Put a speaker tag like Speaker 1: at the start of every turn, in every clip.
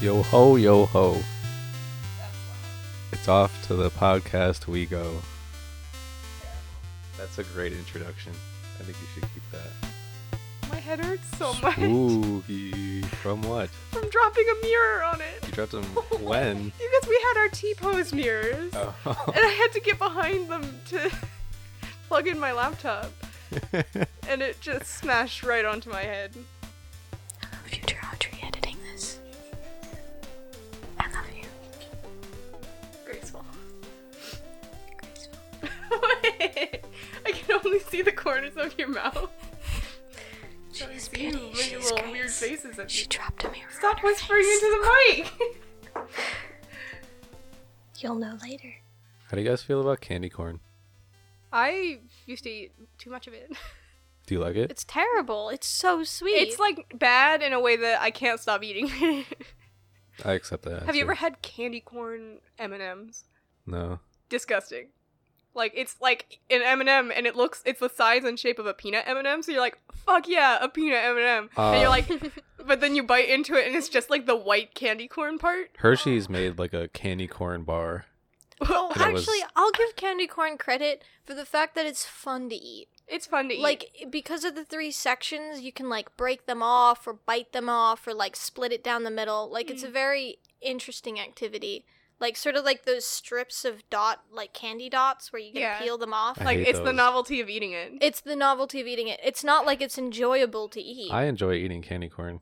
Speaker 1: Yo ho, yo ho. It's off to the podcast we go. That's a great introduction. I think you should keep that.
Speaker 2: My head hurts so much
Speaker 1: Spooky. From what?
Speaker 2: from dropping a mirror on it.
Speaker 1: You dropped them when?
Speaker 2: Because we had our T-pose mirrors,
Speaker 1: Oh.
Speaker 2: and I had to get behind them to plug in my laptop, and it just smashed right onto my head. See the of your mouth.
Speaker 3: She
Speaker 2: I
Speaker 3: is
Speaker 2: see you
Speaker 3: beauty.
Speaker 2: making
Speaker 3: is
Speaker 2: little
Speaker 3: grace.
Speaker 2: weird faces at
Speaker 3: She
Speaker 2: me.
Speaker 3: dropped a mirror.
Speaker 2: Stop
Speaker 3: on her
Speaker 2: whispering
Speaker 3: face.
Speaker 2: into the mic.
Speaker 3: You'll know later.
Speaker 1: How do you guys feel about candy corn?
Speaker 2: I used to eat too much of it.
Speaker 1: Do you like it?
Speaker 3: It's terrible. It's so sweet.
Speaker 2: It's like bad in a way that I can't stop eating.
Speaker 1: I accept that.
Speaker 2: Have you ever had candy corn M and M's?
Speaker 1: No.
Speaker 2: Disgusting. Like it's like an M and m and it looks it's the size and shape of a peanut M and m So you're like, fuck yeah, a peanut M and m and you're
Speaker 1: Uh.
Speaker 2: like, but then you bite into it and it's just like the white candy corn part.
Speaker 1: Hershey's made like a candy corn bar.
Speaker 3: Well,
Speaker 1: And it was-
Speaker 3: actually, I'll give candy corn credit for the fact that it's fun to eat.
Speaker 2: It's fun to eat.
Speaker 3: Like because of the three sections, you can like break them off or bite them off or like split it down the middle. Like it's a very interesting activity. Like sort of like those strips of dot like candy dots where you can
Speaker 2: Yeah.
Speaker 3: peel them off.
Speaker 1: I
Speaker 2: like
Speaker 1: hate
Speaker 2: it's the
Speaker 1: those.
Speaker 2: novelty of eating it.
Speaker 3: It's the novelty of eating it. It's not like it's enjoyable to eat.
Speaker 1: I enjoy eating candy corn.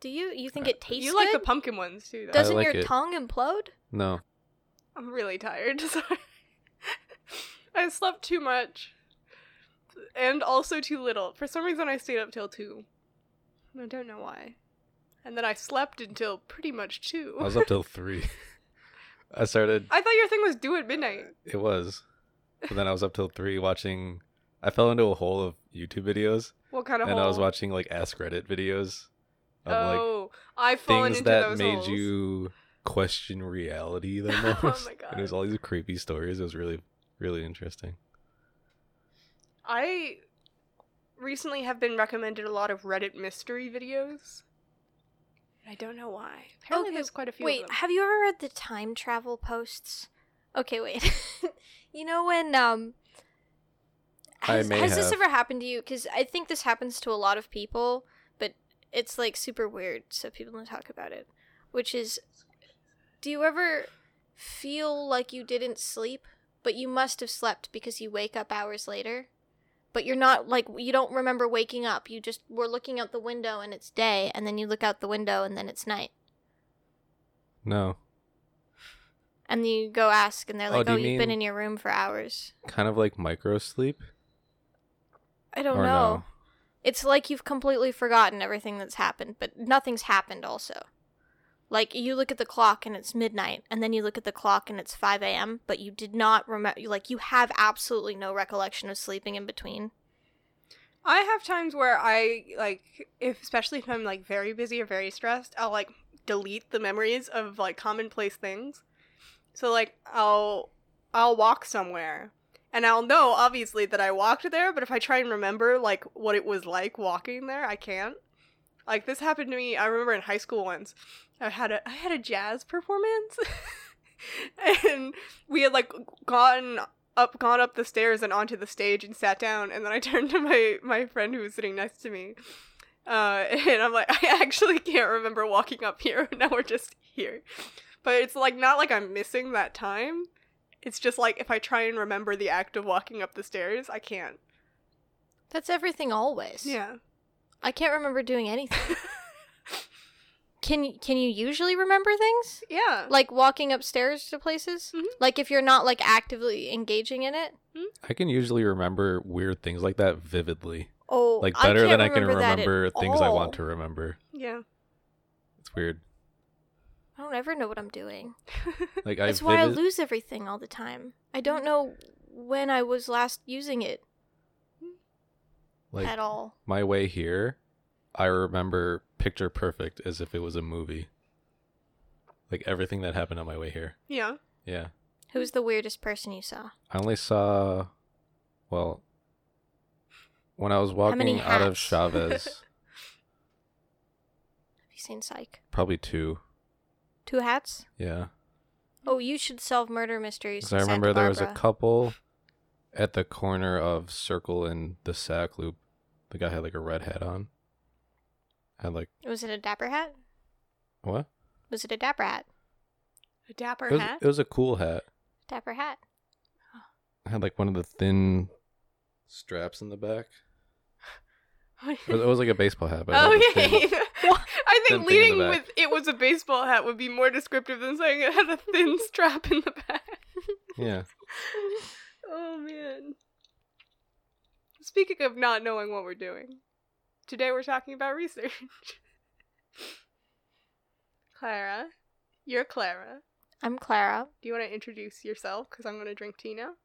Speaker 3: Do you? You think
Speaker 1: I-
Speaker 3: it tastes
Speaker 2: you
Speaker 3: good?
Speaker 2: like the pumpkin ones too. Though.
Speaker 3: Doesn't
Speaker 1: like
Speaker 3: your
Speaker 1: it.
Speaker 3: tongue implode?
Speaker 1: No.
Speaker 2: I'm really tired. Sorry. I slept too much. And also too little. For some reason I stayed up till 2. I don't know why. And then I slept until pretty much 2.
Speaker 1: I was up till three. I started
Speaker 2: I thought your thing was due at midnight.
Speaker 1: It was. But then I was up till three watching. I fell into a hole of YouTube videos,
Speaker 2: What kind of
Speaker 1: and I was watching like Ask Reddit videos of
Speaker 2: Oh, I've
Speaker 1: like
Speaker 2: fallen
Speaker 1: things
Speaker 2: into
Speaker 1: that
Speaker 2: those
Speaker 1: made
Speaker 2: holes.
Speaker 1: you question reality the most.
Speaker 2: Oh my
Speaker 1: And it was all these creepy stories. It was really, really interesting.
Speaker 2: I recently have been recommended a lot of Reddit mystery videos. I don't know why. Apparently
Speaker 3: Okay,
Speaker 2: there's quite a few
Speaker 3: Wait,
Speaker 2: of them.
Speaker 3: have you ever read the time travel posts? Okay, wait. you know when um
Speaker 1: I
Speaker 3: has,
Speaker 1: may
Speaker 3: has this ever happened to you? Because I think this happens to a lot of people, but it's like super weird, so people don't talk about it. Which is, do you ever feel like you didn't sleep, but you must have slept because you wake up hours later? But you're not like you don't remember waking up. You just were looking out the window and it's day, and then you look out the window and then it's night.
Speaker 1: No,
Speaker 3: And you go ask, and they're
Speaker 1: Oh,
Speaker 3: like,
Speaker 1: do
Speaker 3: "Oh,
Speaker 1: you
Speaker 3: you've been in your room for hours."
Speaker 1: kind of like micro sleep.
Speaker 3: I don't
Speaker 1: or
Speaker 3: know.
Speaker 1: no?
Speaker 3: It's like you've completely forgotten everything that's happened, but nothing's happened. Also, like you look at the clock and it's midnight, and then you look at the clock and it's five a.m., but you did not remember. Like you have absolutely no recollection of sleeping in between.
Speaker 2: I have times where I like if especially if I'm like very busy or very stressed, I'll like delete the memories of like commonplace things. So like I'll I'll walk somewhere and I'll know obviously that I walked there, but if I try and remember like what it was like walking there, I can't. Like this happened to me, I remember in high school once. I had a I had a jazz performance. and we had like gotten up gone up the stairs and onto the stage and sat down and then I turned to my my friend who was sitting next to me. Uh, and I'm like, I actually can't remember walking up here. Now we're just here. But it's like not like I'm missing that time. It's just like if I try and remember the act of walking up the stairs, I can't.
Speaker 3: That's everything always.
Speaker 2: Yeah.
Speaker 3: I can't remember doing anything. Can you can you usually remember things?
Speaker 2: Yeah.
Speaker 3: Like walking upstairs to places?
Speaker 2: Mhm.
Speaker 3: Like if you're not like actively engaging in it?
Speaker 1: I can usually remember weird things like that vividly,
Speaker 3: Oh,
Speaker 1: like
Speaker 3: I
Speaker 1: better
Speaker 3: can't
Speaker 1: than I can
Speaker 3: remember that at
Speaker 1: remember things I want to remember.
Speaker 2: yeah.
Speaker 1: It's weird.
Speaker 3: I don't ever know what I'm doing.
Speaker 1: Like I
Speaker 3: That's why I lose everything all the time. I don't know when I was last using it
Speaker 1: like
Speaker 3: at all.
Speaker 1: my way here, I remember picture perfect as if it was a movie. Like everything that happened on my way here.
Speaker 2: yeah.
Speaker 1: Yeah.
Speaker 3: Who's the weirdest person you saw?
Speaker 1: I only saw well when I was walking out of
Speaker 3: hats?
Speaker 1: Chavez,
Speaker 3: Have you seen Psych?
Speaker 1: probably two.
Speaker 3: Two hats?
Speaker 1: Yeah.
Speaker 3: Oh, you should solve murder mysteries.
Speaker 1: So I
Speaker 3: in Santa
Speaker 1: remember there was a
Speaker 3: Barbara.
Speaker 1: couple at the corner of Circle and the Sack Loop. The guy had like a red hat on. Had like
Speaker 3: Was it a dapper hat?
Speaker 1: what?
Speaker 3: Was it a dapper hat?
Speaker 2: A dapper
Speaker 1: It was,
Speaker 2: hat.
Speaker 1: it was a cool hat.
Speaker 3: Dapper hat.
Speaker 1: It had like one of the thin straps in the back. It was, it was like a baseball hat. But it
Speaker 2: okay.
Speaker 1: Oh,
Speaker 2: I think leading with it was a baseball hat would be more descriptive than saying it had a thin strap in the back.
Speaker 1: yeah.
Speaker 2: oh man. Speaking of not knowing what we're doing, today we're talking about research. Clara, you're Clara.
Speaker 3: I'm Clara.
Speaker 2: Do you want to introduce yourself? Because I'm going to drink tea now.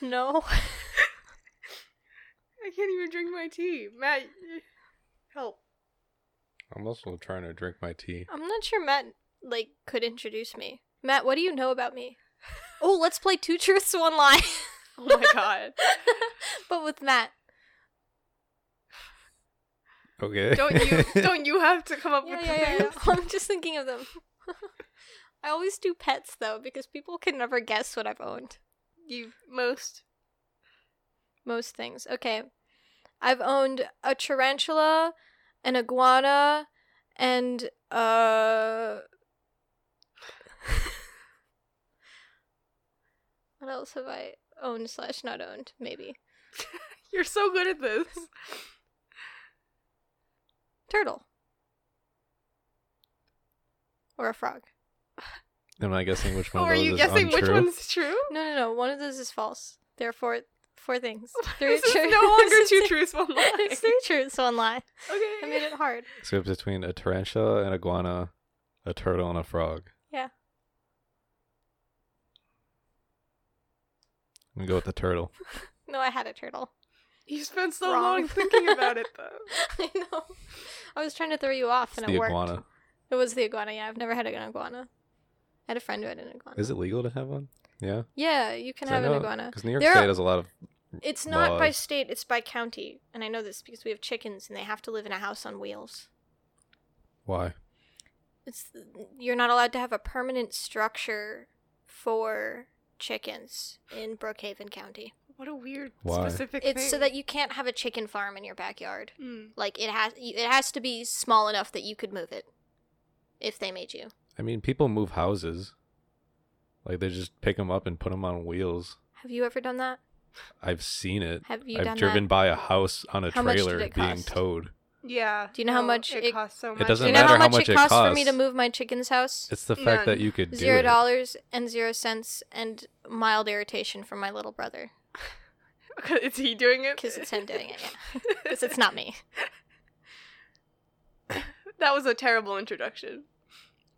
Speaker 3: No.
Speaker 2: I can't even drink my tea. Matt, help.
Speaker 1: I'm also trying to drink my tea.
Speaker 3: I'm not sure Matt like could introduce me. Matt, what do you know about me? Oh, let's play two truths, one lie.
Speaker 2: Oh my god.
Speaker 3: but with Matt.
Speaker 1: Okay.
Speaker 2: Don't you don't you have to come up
Speaker 3: Yeah,
Speaker 2: with
Speaker 3: yeah,
Speaker 2: the
Speaker 3: yeah, yeah. I'm just thinking of them. I always do pets though because people can never guess what I've owned.
Speaker 2: You most
Speaker 3: Most things. Okay. I've owned a tarantula, an iguana, and uh What else have I owned slash not owned? Maybe.
Speaker 2: you're so good at this.
Speaker 3: Turtle. Or a frog.
Speaker 1: Am I guessing which one of
Speaker 2: are you
Speaker 1: is
Speaker 2: guessing which one's true?
Speaker 3: No, no, no. One of those is false. There are four, four things.
Speaker 2: this is
Speaker 3: tru-
Speaker 2: no longer two truths, one lie.
Speaker 3: it's three truths, one lie.
Speaker 2: Okay.
Speaker 3: I made it hard.
Speaker 1: So it's between a tarantula, an iguana, a turtle, and a frog.
Speaker 3: Yeah.
Speaker 1: I'm gonna go with the turtle.
Speaker 3: No, I had a turtle.
Speaker 2: You spent so
Speaker 3: Wrong.
Speaker 2: long thinking about it, though.
Speaker 3: I know. I was trying to throw you off,
Speaker 1: It's
Speaker 3: and
Speaker 1: the
Speaker 3: it worked.
Speaker 1: iguana.
Speaker 3: It was the iguana. Yeah, I've never had an iguana. I had a friend who had an iguana.
Speaker 1: Is it legal to have one? Yeah.
Speaker 3: Yeah, you can
Speaker 1: I
Speaker 3: have an iguana.
Speaker 1: Because New York
Speaker 3: There
Speaker 1: State
Speaker 3: are-
Speaker 1: has a lot of.
Speaker 3: It's not by state; it's by county, and I know this because we have chickens, and they have to live in a house on wheels.
Speaker 1: Why?
Speaker 3: It's you're not allowed to have a permanent structure for chickens in Brookhaven County.
Speaker 2: What a weird
Speaker 1: Why?
Speaker 2: specific
Speaker 3: It's
Speaker 2: thing.
Speaker 3: so that you can't have a chicken farm in your backyard.
Speaker 2: Mm.
Speaker 3: Like it has, it has to be small enough that you could move it, if they made you.
Speaker 1: I mean, people move houses. Like they just pick them up and put them on wheels.
Speaker 3: Have you ever done that?
Speaker 1: I've seen it.
Speaker 3: Have you
Speaker 1: I've
Speaker 3: done
Speaker 1: driven
Speaker 3: that?
Speaker 1: by a house on a
Speaker 3: How much did
Speaker 1: trailer
Speaker 3: it
Speaker 1: being
Speaker 3: cost?
Speaker 1: towed.
Speaker 2: Yeah.
Speaker 3: Do you know how much
Speaker 2: it,
Speaker 3: it-
Speaker 2: costs so
Speaker 1: It
Speaker 2: much?
Speaker 1: doesn't
Speaker 3: Do you know
Speaker 1: matter
Speaker 3: how
Speaker 1: how
Speaker 3: much,
Speaker 1: much
Speaker 3: it
Speaker 1: it
Speaker 3: costs for me to move my chicken's house?
Speaker 1: It's the fact that you could do
Speaker 3: Zero
Speaker 1: it.
Speaker 3: dollars and zero cents and mild irritation from my little brother
Speaker 2: Is he doing it?
Speaker 3: because it's him doing it. Yeah, because it's not me.
Speaker 2: that was a terrible introduction.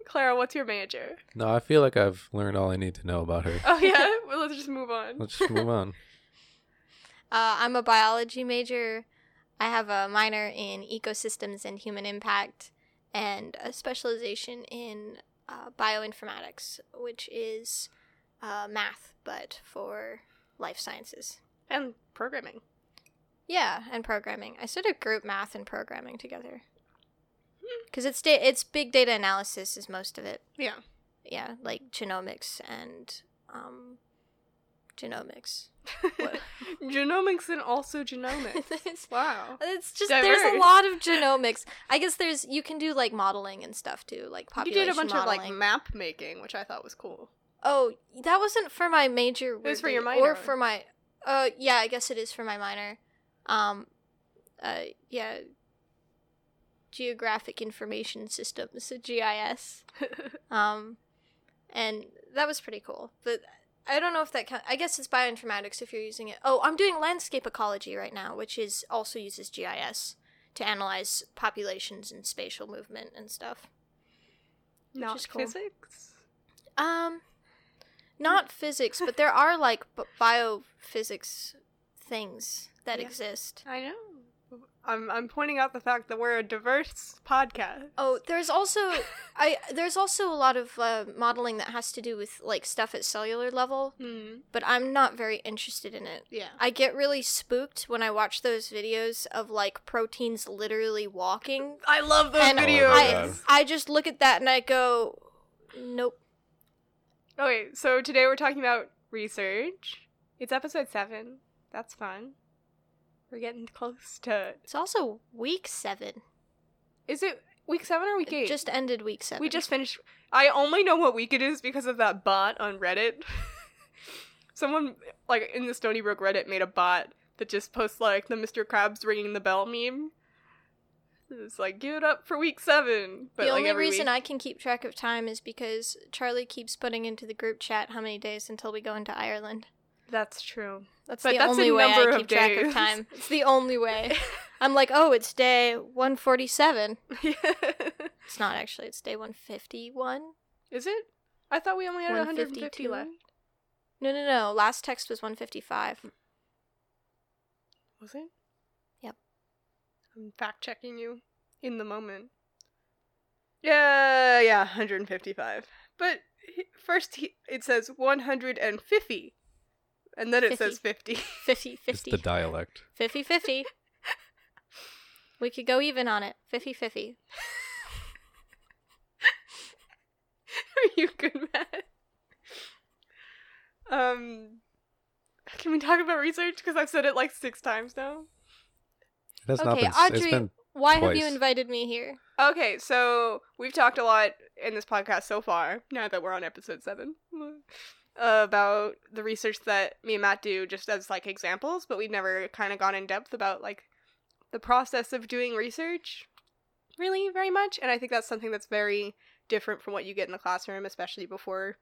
Speaker 2: Clara, what's your major?
Speaker 1: No, I feel like I've learned all I need to know about her.
Speaker 2: Oh yeah, well, let's just move on.
Speaker 1: Let's just move on.
Speaker 3: Uh, I'm a biology major. I have a minor in ecosystems and human impact, and a specialization in uh, bioinformatics, which is uh, math but for life sciences.
Speaker 2: And programming.
Speaker 3: Yeah, and programming. I sort of group math and programming together because it's da- it's big data analysis is most of it.
Speaker 2: Yeah.
Speaker 3: Yeah, like genomics and um, genomics.
Speaker 2: Genomics and also genomics.
Speaker 3: it's,
Speaker 2: wow.
Speaker 3: it's just there's a lot of genomics. I guess there's you can do like modeling and stuff too, like population You
Speaker 2: did a bunch
Speaker 3: modeling.
Speaker 2: of like map making, which I thought was cool.
Speaker 3: oh, that wasn't for my major.
Speaker 2: It was for your
Speaker 3: minor. or for my. Uh, yeah, I guess it is for my minor. Um, uh, yeah. Geographic Information Systems, so GIS. Um, and that was pretty cool. But I don't know if that count. I guess it's bioinformatics if you're using it. Oh, I'm doing landscape ecology right now, which is also uses GIS to analyze populations and spatial movement and stuff.
Speaker 2: Not
Speaker 3: cool.
Speaker 2: physics.
Speaker 3: Um, not physics, but there are like b- biophysics things that
Speaker 2: Yeah.
Speaker 3: exist.
Speaker 2: I know. I'm I'm pointing out the fact that we're a diverse podcast.
Speaker 3: Oh, there's also I there's also a lot of uh, modeling that has to do with like stuff at cellular level,
Speaker 2: Hmm.
Speaker 3: but I'm not very interested in it.
Speaker 2: Yeah.
Speaker 3: I get really spooked when I watch those videos of like proteins literally walking.
Speaker 2: I love those
Speaker 3: And
Speaker 2: videos.
Speaker 3: I I just look at that and I go, nope.
Speaker 2: Okay, so today we're talking about research. It's episode seven. That's fun. We're getting close to.
Speaker 3: It's also week seven.
Speaker 2: Is it week seven or week
Speaker 3: It
Speaker 2: eight?
Speaker 3: just ended week seven.
Speaker 2: we just finished. I only know what week it is because of that bot on Reddit. Someone like in the Stony Brook Reddit made a bot that just posts like the Mr. Krabs ringing the bell meme. It's like give it up for week seven. But
Speaker 3: the
Speaker 2: like
Speaker 3: only reason
Speaker 2: week-
Speaker 3: I can keep track of time is because Charlie keeps putting into the group chat how many days until we go into Ireland.
Speaker 2: That's true.
Speaker 3: That's
Speaker 2: But
Speaker 3: the
Speaker 2: that's
Speaker 3: only way I
Speaker 2: of
Speaker 3: keep track of time. It's the only way. I'm like, oh, it's day 147. It's not actually. It's day 151.
Speaker 2: Is it? I thought we only had 150
Speaker 3: 152?
Speaker 2: left.
Speaker 3: No, no, no. Last text was 155.
Speaker 2: Was it?
Speaker 3: Yep.
Speaker 2: I'm fact checking you in the moment. Yeah, yeah, 155. But he- first he, it says 150. And then it says 50.
Speaker 3: 50, 50.
Speaker 1: It's the dialect.
Speaker 3: 50, 50. we could go even on it. 50, 50.
Speaker 2: Are you good, Matt? Um, can we talk about research? Because I've said it like six times now.
Speaker 1: It has not
Speaker 3: Okay,
Speaker 1: been. s- it's
Speaker 3: Audrey-
Speaker 1: been
Speaker 3: Why have you invited me here?
Speaker 2: Okay, so we've talked a lot in this podcast so far, now that we're on episode seven, about the research that me and Matt do just as like examples, but we've never kind of gone in depth about like the process of doing research really very much. And I think that's something that's very different from what you get in the classroom, especially before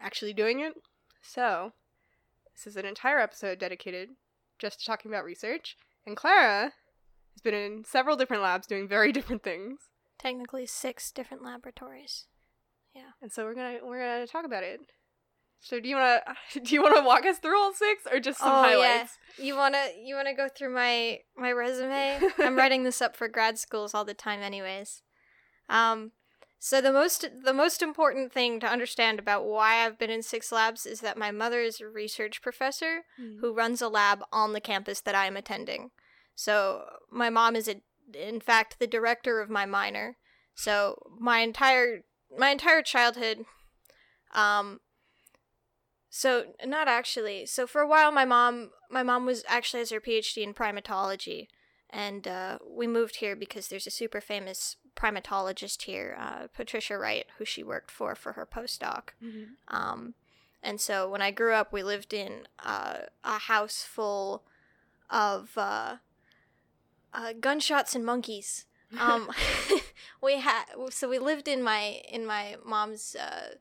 Speaker 2: actually doing it. So, this is an entire episode dedicated just to talking about research. And Clara has been in several different labs doing very different things.
Speaker 3: Technically, six different laboratories. Yeah.
Speaker 2: And so we're gonna we're gonna talk about it. So do you wanna do you wanna walk us through all six or just some
Speaker 3: Oh, yeah.
Speaker 2: highlights?
Speaker 3: You wanna you wanna go through my my resume? I'm writing this up for grad schools all the time, anyways. Um, so the most the most important thing to understand about why I've been in six labs is that my mother is a research professor who runs a lab on the campus that I am attending. So my mom is a, in fact the director of my minor. So my entire my entire childhood um so not actually. So for a while my mom my mom was actually has her PhD in primatology and uh, we moved here because there's a super famous primatologist here, uh, Patricia Wright, who she worked for for her postdoc.
Speaker 2: Mm-hmm.
Speaker 3: Um, and so when I grew up, we lived in uh, a house full of uh, uh, gunshots and monkeys. Um, we had so we lived in my in my mom's uh,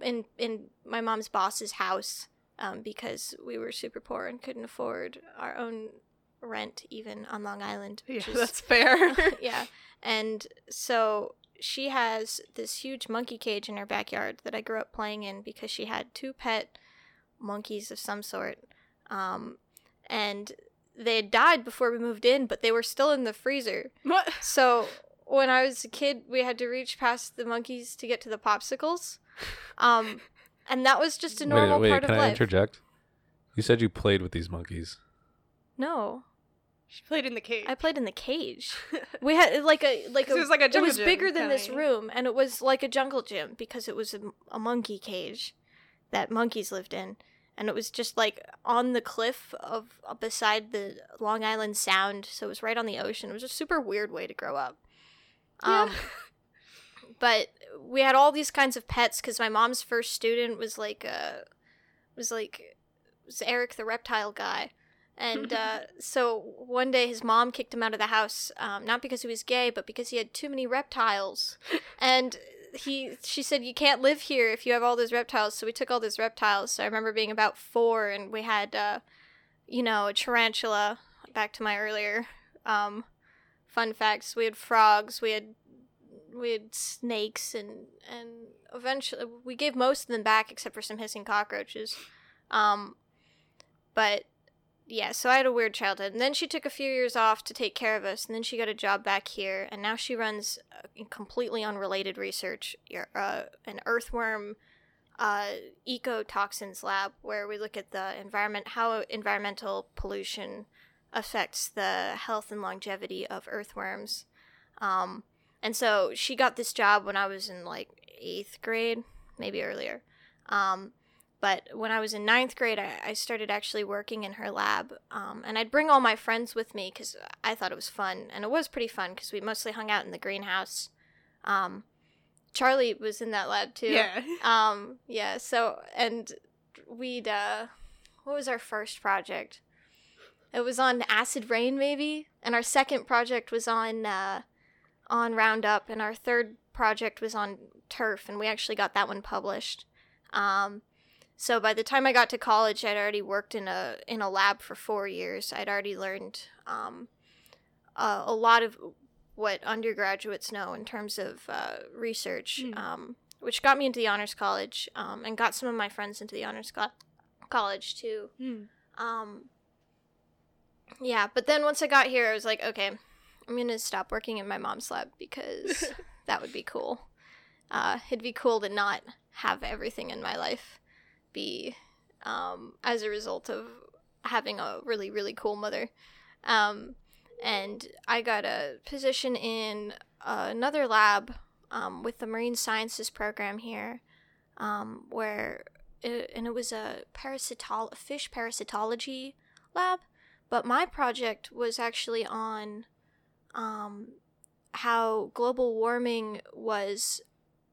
Speaker 3: in in my mom's boss's house um, because we were super poor and couldn't afford our own rent even on Long Island.
Speaker 2: yeah,
Speaker 3: is-
Speaker 2: that's fair.
Speaker 3: yeah. And so she has this huge monkey cage in her backyard that I grew up playing in because she had two pet monkeys of some sort. Um, and they had died before we moved in, but they were still in the freezer.
Speaker 2: what?
Speaker 3: So when I was a kid, we had to reach past the monkeys to get to the popsicles. Um, and that was just a normal
Speaker 1: wait, wait,
Speaker 3: part
Speaker 1: can
Speaker 3: of
Speaker 1: I
Speaker 3: life.
Speaker 1: interject? You said you played with these monkeys.
Speaker 3: no,
Speaker 2: She played in the cage.
Speaker 3: I played in the cage. We had like a like a,
Speaker 2: it was like a jungle it
Speaker 3: was
Speaker 2: gym
Speaker 3: bigger than this
Speaker 2: kinda.
Speaker 3: room, and it was like a jungle gym because it was a, a monkey cage that monkeys lived in, and it was just like on the cliff of uh, beside the Long Island Sound, so it was right on the ocean. It was a super weird way to grow up. Um, but we had all these kinds of pets because my mom's first student was like uh was like was Eric the reptile guy. And uh, so one day his mom kicked him out of the house, um, not because he was gay, but because he had too many reptiles. And he, she said, "You can't live here if you have all those reptiles." So we took all those reptiles. So I remember being about four, and we had, uh, you know, a tarantula. Back to my earlier um, fun facts, we had frogs, we had we had snakes, and and eventually we gave most of them back except for some hissing cockroaches. Um, but yeah, so I had a weird childhood. And then she took a few years off to take care of us, and then she got a job back here, and now she runs uh, completely unrelated research, uh, an earthworm uh, ecotoxins lab, where we look at the environment, how environmental pollution affects the health and longevity of earthworms. Um, and so she got this job when I was in like eighth grade, maybe earlier. Um, but when I was in ninth grade, I, I started actually working in her lab. Um, and I'd bring all my friends with me because I thought it was fun. And it was pretty fun because we mostly hung out in the greenhouse. Um, Charlie was in that lab too.
Speaker 2: Yeah.
Speaker 3: Um, yeah. So, and we'd, uh, what was our first project? It was on acid rain, maybe. And our second project was on, uh, on Roundup. And our third project was on turf. And we actually got that one published. Um, so by the time I got to college, I'd already worked in a in a lab for four years. I'd already learned um, uh, a lot of what undergraduates know in terms of uh, research,
Speaker 2: Mm.
Speaker 3: um, which got me into the honors college um, and got some of my friends into the honors co- college too. Um, yeah, but then once I got here, I was like, okay, I'm gonna stop working in my mom's lab because that would be cool. Uh, it'd be cool to not have everything in my life be um, as a result of having a really really cool mother. Um, and I got a position in uh, another lab um, with the marine sciences program here, um, where it, and it was a parasitol a fish parasitology lab. But my project was actually on um, how global warming was.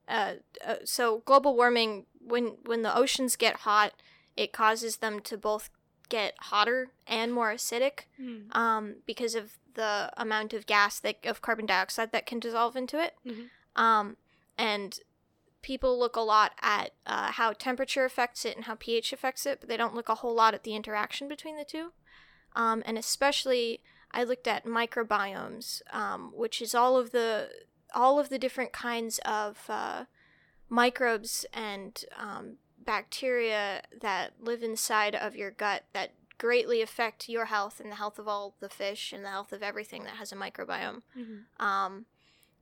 Speaker 3: Uh, uh, so global warming, when when the oceans get hot, it causes them to both get hotter and more acidic
Speaker 2: Hmm.
Speaker 3: um, because of the amount of gas that of carbon dioxide that can dissolve into it.
Speaker 2: Mhm.
Speaker 3: Um, and people look a lot at uh, how temperature affects it and how pH affects it, but they don't look a whole lot at the interaction between the two. Um, and especially, I looked at microbiomes, um, which is all of the all of the different kinds of uh, microbes and um, bacteria that live inside of your gut that greatly affect your health and the health of all the fish and the health of everything that has a microbiome.
Speaker 2: Mhm.
Speaker 3: Um,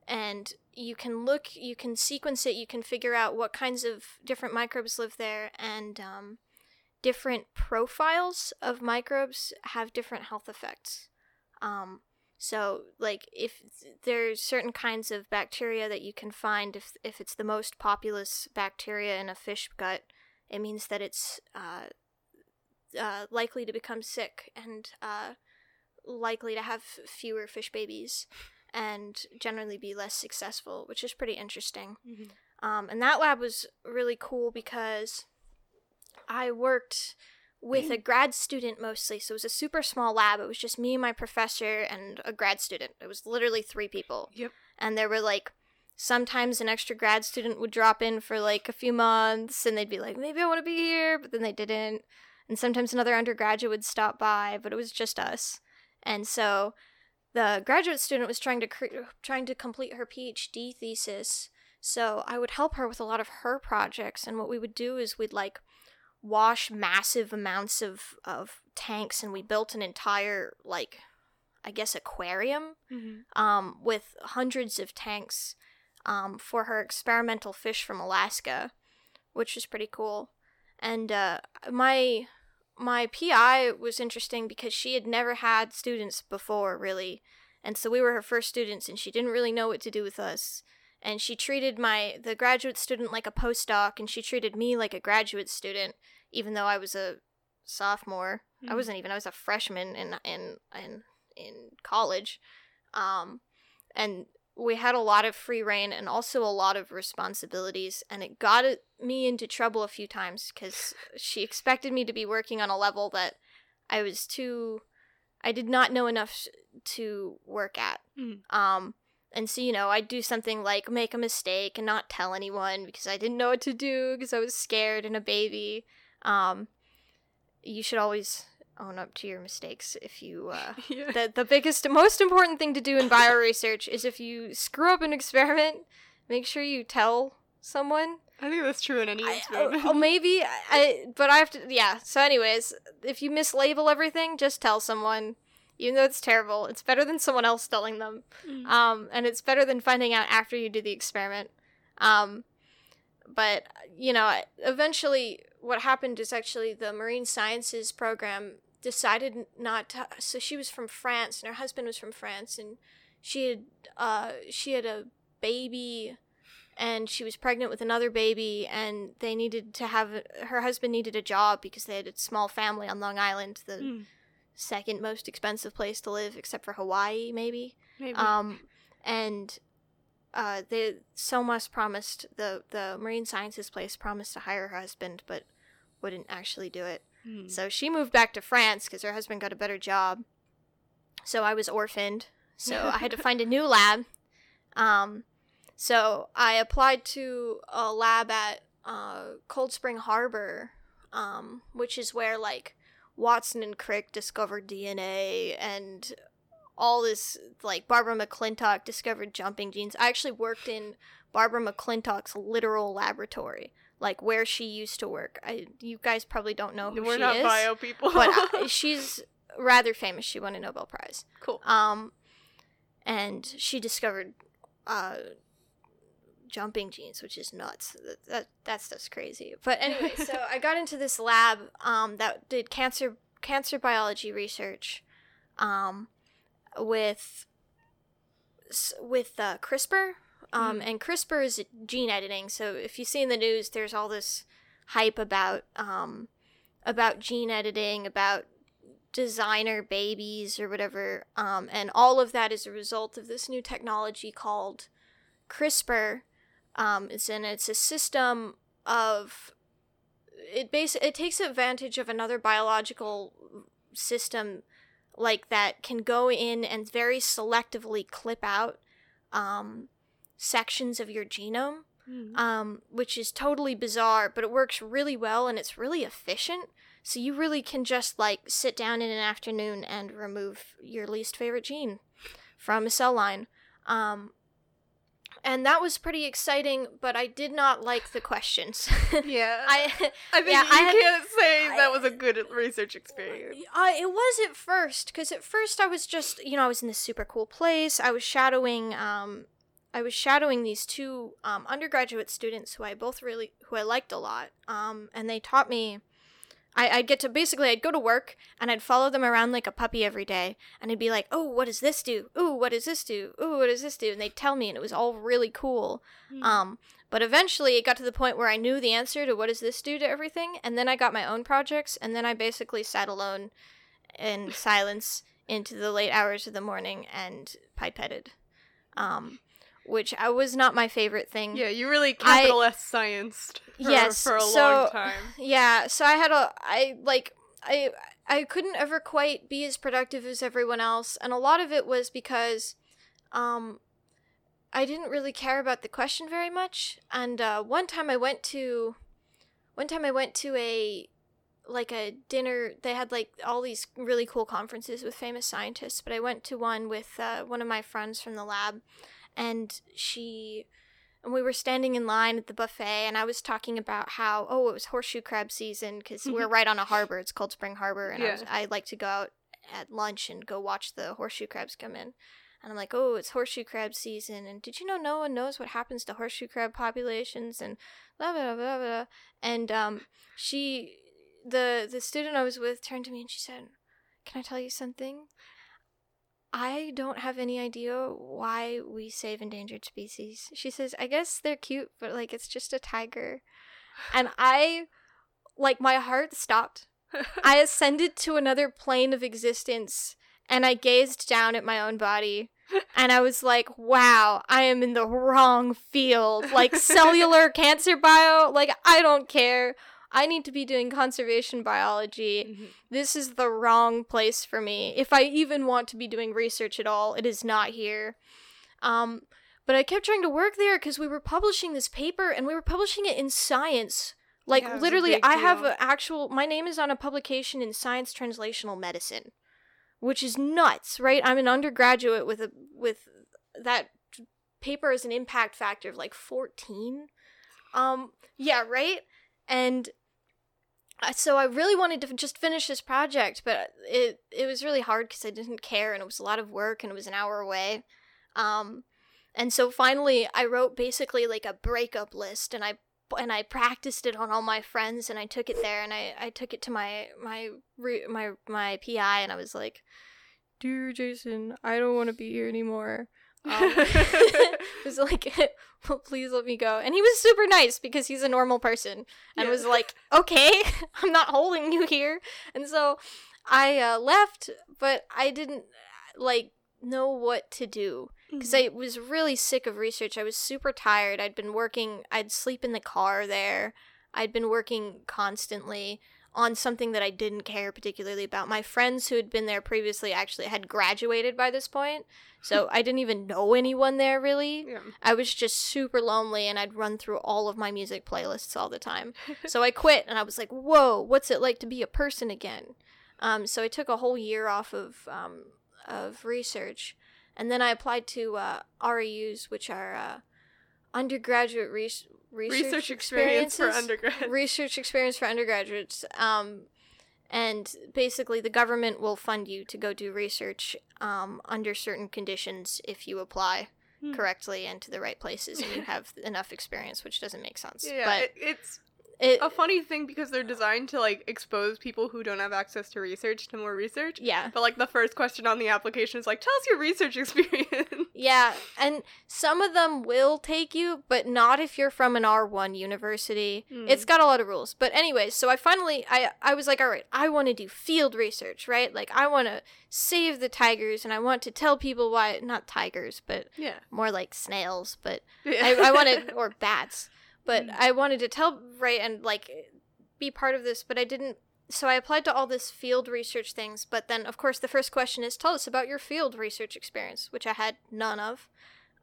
Speaker 3: and you can look, you can sequence it, you can figure out what kinds of different microbes live there, and um, different profiles of microbes have different health effects. Um, so, like, if there's certain kinds of bacteria that you can find, if if it's the most populous bacteria in a fish gut, it means that it's uh, uh, likely to become sick and uh, likely to have fewer fish babies and generally be less successful, which is pretty interesting.
Speaker 2: Mhm.
Speaker 3: Um, and that lab was really cool because I worked with mm. a grad student mostly. So it was a super small lab. It was just me, my professor, and a grad student. It was literally three people.
Speaker 2: Yep.
Speaker 3: And there were like sometimes an extra grad student would drop in for like a few months and they'd be like, maybe I want to be here, but then they didn't. And sometimes another undergraduate would stop by, but it was just us. And so the graduate student was trying to cre- trying to complete her PhD thesis. So I would help her with a lot of her projects, and what we would do is we'd like wash massive amounts of of tanks, and we built an entire like, I guess aquarium
Speaker 2: Mhm.
Speaker 3: um, with hundreds of tanks um, for her experimental fish from Alaska, which was pretty cool. And uh, my my PI was interesting because she had never had students before, really, and so we were her first students, and she didn't really know what to do with us. And she treated my the graduate student like a postdoc, and she treated me like a graduate student, even though I was a sophomore. I
Speaker 2: Mhm.
Speaker 3: wasn't even. I was a freshman in in in in college, um, and we had a lot of free reign and also a lot of responsibilities, and it got me into trouble a few times because she expected me to be working on a level that I was too. I did not know enough to work at.
Speaker 2: Mhm.
Speaker 3: Um, and so you know, I'd do something like make a mistake and not tell anyone because I didn't know what to do because I was scared and a baby. Um, you should always own up to your mistakes if you uh,
Speaker 2: Yeah.
Speaker 3: the the biggest most important thing to do in bioresearch is if you screw up an experiment make sure you tell someone.
Speaker 2: I think that's true in any
Speaker 3: I,
Speaker 2: experiment.
Speaker 3: oh, maybe I, I, but I have to. Yeah. So, anyways, if you mislabel everything, just tell someone. Even though it's terrible, it's better than someone else telling them.
Speaker 2: Mm.
Speaker 3: Um, and it's better than finding out after you do the experiment. Um, but you know, eventually, what happened is actually the marine sciences program decided not to. So she was from France, and her husband was from France, and she had uh, she had a baby, and she was pregnant with another baby, and they needed to have her husband needed a job because they had a small family on Long Island, the
Speaker 2: Mm.
Speaker 3: Second most expensive place to live, except for Hawaii, maybe.
Speaker 2: Maybe.
Speaker 3: Um, and uh, the SoMAS promised the the marine sciences place promised to hire her husband, but wouldn't actually do it.
Speaker 2: Mm.
Speaker 3: So she moved back to France because her husband got a better job. So I was orphaned. So I had to find a new lab. Um, so I applied to a lab at uh, Cold Spring Harbor, um, which is where like Watson and Crick discovered DNA and all this like Barbara McClintock discovered jumping genes. I actually worked in Barbara McClintock's literal laboratory, like where she used to work. I you guys probably don't know who
Speaker 2: We're
Speaker 3: she
Speaker 2: not
Speaker 3: is,
Speaker 2: bio people.
Speaker 3: but uh, she's rather famous. She won a Nobel Prize.
Speaker 2: cool.
Speaker 3: Um, and she discovered uh, jumping genes, which is nuts. That, that that stuff's crazy. But anyway, so I got into this lab um, that did cancer cancer biology research, um, with with uh, CRISPR. Um,
Speaker 2: Mm.
Speaker 3: and CRISPR is gene editing. So if you see in the news, there's all this hype about um, about gene editing, about designer babies or whatever. Um, and all of that is a result of this new technology called CRISPR. Um, it's in it's a system of it base it takes advantage of another biological system like that can go in and very selectively clip out um, sections of your genome
Speaker 2: Mm.
Speaker 3: um, which is totally bizarre, but it works really well and it's really efficient. So you really can just like sit down in an afternoon and remove your least favorite gene from a cell line. Um, and that was pretty exciting, but I did not like the questions.
Speaker 2: yeah.
Speaker 3: I,
Speaker 2: I think
Speaker 3: yeah,
Speaker 2: you
Speaker 3: I had-
Speaker 2: can't say
Speaker 3: I-
Speaker 2: that was a good research experience.
Speaker 3: I, it was at first because at first I was just you know I was in this super cool place. I was shadowing um I was shadowing these two um, undergraduate students who I both really who I liked a lot. Um, and they taught me. I, I'd get to basically I'd go to work and I'd follow them around like a puppy every day and I'd be like, oh, what does this do? Ooh, what does this do? Ooh, what does this do? And they'd tell me and it was all really cool.
Speaker 2: Mm.
Speaker 3: Um, but eventually it got to the point where I knew the answer to what does this do to everything, and then I got my own projects, and then I basically sat alone in silence into the late hours of the morning and pipetted. Um, which I was not my favorite thing.
Speaker 2: yeah, you really capital S scienced for,
Speaker 3: Yes,
Speaker 2: for a
Speaker 3: so-
Speaker 2: long time.
Speaker 3: Yeah, so I had a I like I I couldn't ever quite be as productive as everyone else, and a lot of it was because um I didn't really care about the question very much. And uh, one time I went to one time I went to a like a dinner they had like all these really cool conferences with famous scientists but i went to one with uh, one of my friends from the lab and she and we were standing in line at the buffet and i was talking about how oh it was horseshoe crab season because we're right on a harbor. It's called spring harbor and I, was, I like to go out at lunch and go watch the horseshoe crabs come in. And i'm like oh it's horseshoe crab season and did you know no one knows what happens to horseshoe crab populations and blah blah blah blah. And um she the the student i was with turned to me and she said can i tell you something I don't have any idea why we save endangered species. She says, I guess they're cute, but like it's just a tiger. And I, like, my heart stopped. I ascended to another plane of existence and I gazed down at my own body. And I was like, wow, I am in the wrong field. Like, cellular cancer bio, like, I don't care. I need to be doing conservation biology
Speaker 2: Mhm.
Speaker 3: this is the wrong place for me. If I even want to be doing research at all, it is not here. Um, but I kept trying to work there because we were publishing this paper and we were publishing it in science. Like
Speaker 2: Yeah, it was a
Speaker 3: literally, I have an actual. My name is on a publication in Science Translational Medicine, which is nuts, right? I'm an undergraduate with a with that paper as an impact factor of like 14 Um, yeah, right? And so I really wanted to just finish this project, but it it was really hard because I didn't care and it was a lot of work and it was an hour away. Um, and so finally I wrote basically like a breakup list and I and I practiced it on all my friends and I took it there and I, I took it to my my my my PI and I was like, "Dear Jason, I don't want to be here anymore." Um, it was like, well, please let me go. And he was super nice because he's a normal person and
Speaker 2: Yeah.
Speaker 3: was like, okay, I'm not holding you here. And so I uh, left, but I didn't like know what to do because I was really sick of research. I was super tired. I'd been working, I'd sleep in the car there. I'd been working constantly on something that I didn't care particularly about. My friends who had been there previously actually had graduated by this point, so I didn't even know anyone there really.
Speaker 2: yeah.
Speaker 3: I was just super lonely and I'd run through all of my music playlists all the time. so I quit and I was like, whoa, what's it like to be a person again? Um, so I took a whole year off of, um, of research. And then I applied to uh, REUs, which are uh, undergraduate res- research,
Speaker 2: Research experience for undergrad.
Speaker 3: research experience for undergraduates. Um, and basically, the government will fund you to go do research um, under certain conditions if you apply
Speaker 2: Hmm.
Speaker 3: correctly and to the right places and you have enough experience, which doesn't make sense.
Speaker 2: Yeah,
Speaker 3: but
Speaker 2: it, it's
Speaker 3: it,
Speaker 2: a funny thing because they're designed to like expose people who don't have access to research to more research.
Speaker 3: yeah,
Speaker 2: But like the first question on the application is like, tell us your research experience.
Speaker 3: yeah, and some of them will take you, but not if you're from an R1 university.
Speaker 2: Hmm.
Speaker 3: It's got a lot of rules. But anyways, so I finally I I was like, all right, I want to do field research, right? Like I want to save the tigers and I want to tell people why not tigers, but
Speaker 2: yeah.
Speaker 3: more like snails, but. I, I wanted or bats, but
Speaker 2: Mm.
Speaker 3: I wanted to tell right and like be part of this, but I didn't. So I applied to all this field research things, but then of course the first question is tell us about your field research experience, which I had none of.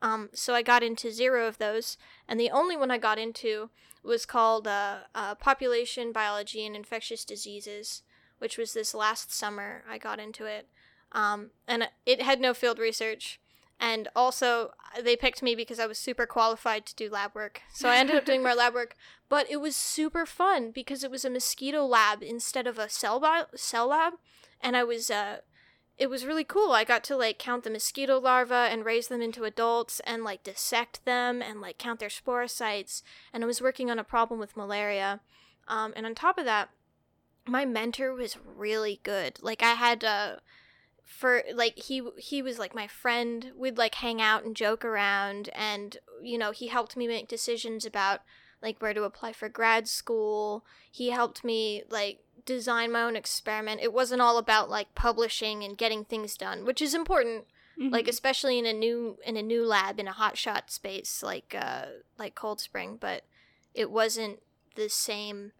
Speaker 3: Um, so I got into zero of those, and the only one I got into was called uh, uh, population biology and infectious diseases, which was this last summer. I got into it, um, and it had no field research. And also, they picked me because I was super qualified to do lab work. So I ended up doing more lab work, but it was super fun because it was a mosquito lab instead of a cell bi- cell lab, and I was uh, it was really cool. I got to like count the mosquito larvae and raise them into adults and like dissect them and like count their sporozoites. And I was working on a problem with malaria. Um, and on top of that, my mentor was really good. Like I had uh for like he he was like my friend. We'd like hang out and joke around and you know, he helped me make decisions about like where to apply for grad school. He helped me like design my own experiment. It wasn't all about like publishing and getting things done, which is important
Speaker 2: Mm-hmm.
Speaker 3: like especially in a new in a new lab in a hot shot space like uh like cold spring but it wasn't the same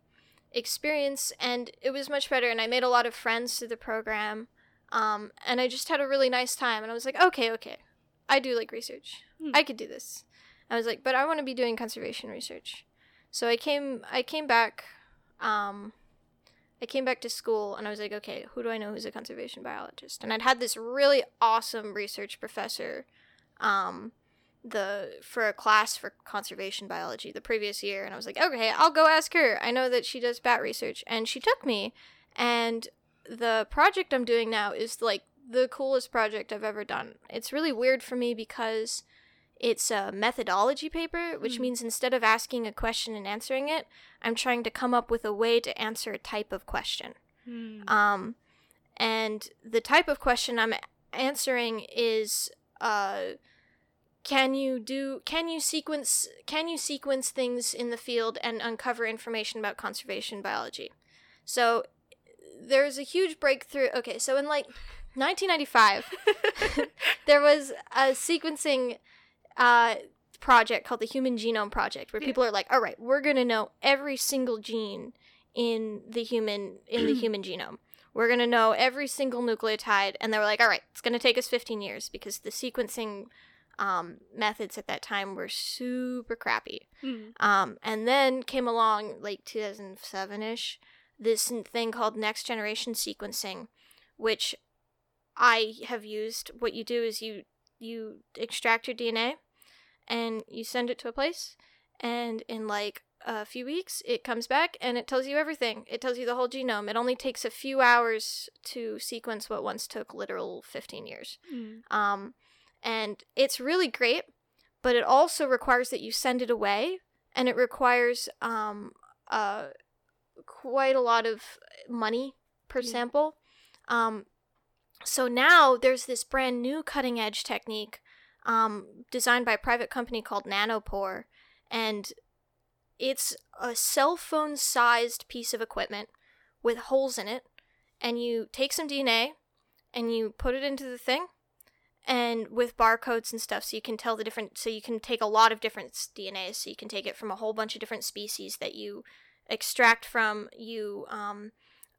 Speaker 3: experience and it was much better and i made a lot of friends through the program um and i just had a really nice time and i was like okay okay i do like research
Speaker 2: Hmm.
Speaker 3: i could do this i was like but i want to be doing conservation research so i came i came back um I came back to school and I was like, okay, who do I know who's a conservation biologist? And I'd had this really awesome research professor, um, the for a class for conservation biology the previous year, and I was like, okay, I'll go ask her. I know that she does bat research, and she took me. And the project I'm doing now is like the coolest project I've ever done. It's really weird for me because it's a methodology paper, which
Speaker 2: Mm.
Speaker 3: means instead of asking a question and answering it, I'm trying to come up with a way to answer a type of question.
Speaker 2: Mm.
Speaker 3: Um, and the type of question I'm answering is, uh, can you do? Can you sequence? Can you sequence things in the field and uncover information about conservation biology? So there's a huge breakthrough. Okay, so in like 1995, there was a sequencing uh, project called the Human Genome Project, where
Speaker 2: Yeah.
Speaker 3: people are like, "All right, we're gonna know every single gene in the human in the human genome. We're gonna know every single nucleotide." And they were like, "All right, it's gonna take us 15 years because the sequencing um, methods at that time were super crappy."
Speaker 2: Mm.
Speaker 3: Um, and then came along like 2007 ish this thing called next generation sequencing, which I have used. What you do is you you extract your DNA and you send it to a place, and in like a few weeks it comes back and it tells you everything. It tells you the whole genome. It only takes a few hours to sequence what once took literal 15 years. Um, and it's really great, but it also requires that you send it away, and it requires um, uh, quite a lot of money per
Speaker 2: Yeah.
Speaker 3: sample. Um, so now there's this brand new cutting edge technique um, designed by a private company called Nanopore, and it's a cell phone sized piece of equipment with holes in it, and you take some DNA and you put it into the thing and with barcodes and stuff so you can tell the different so you can take a lot of different DNAs so you can take it from a whole bunch of different species that you extract from you um,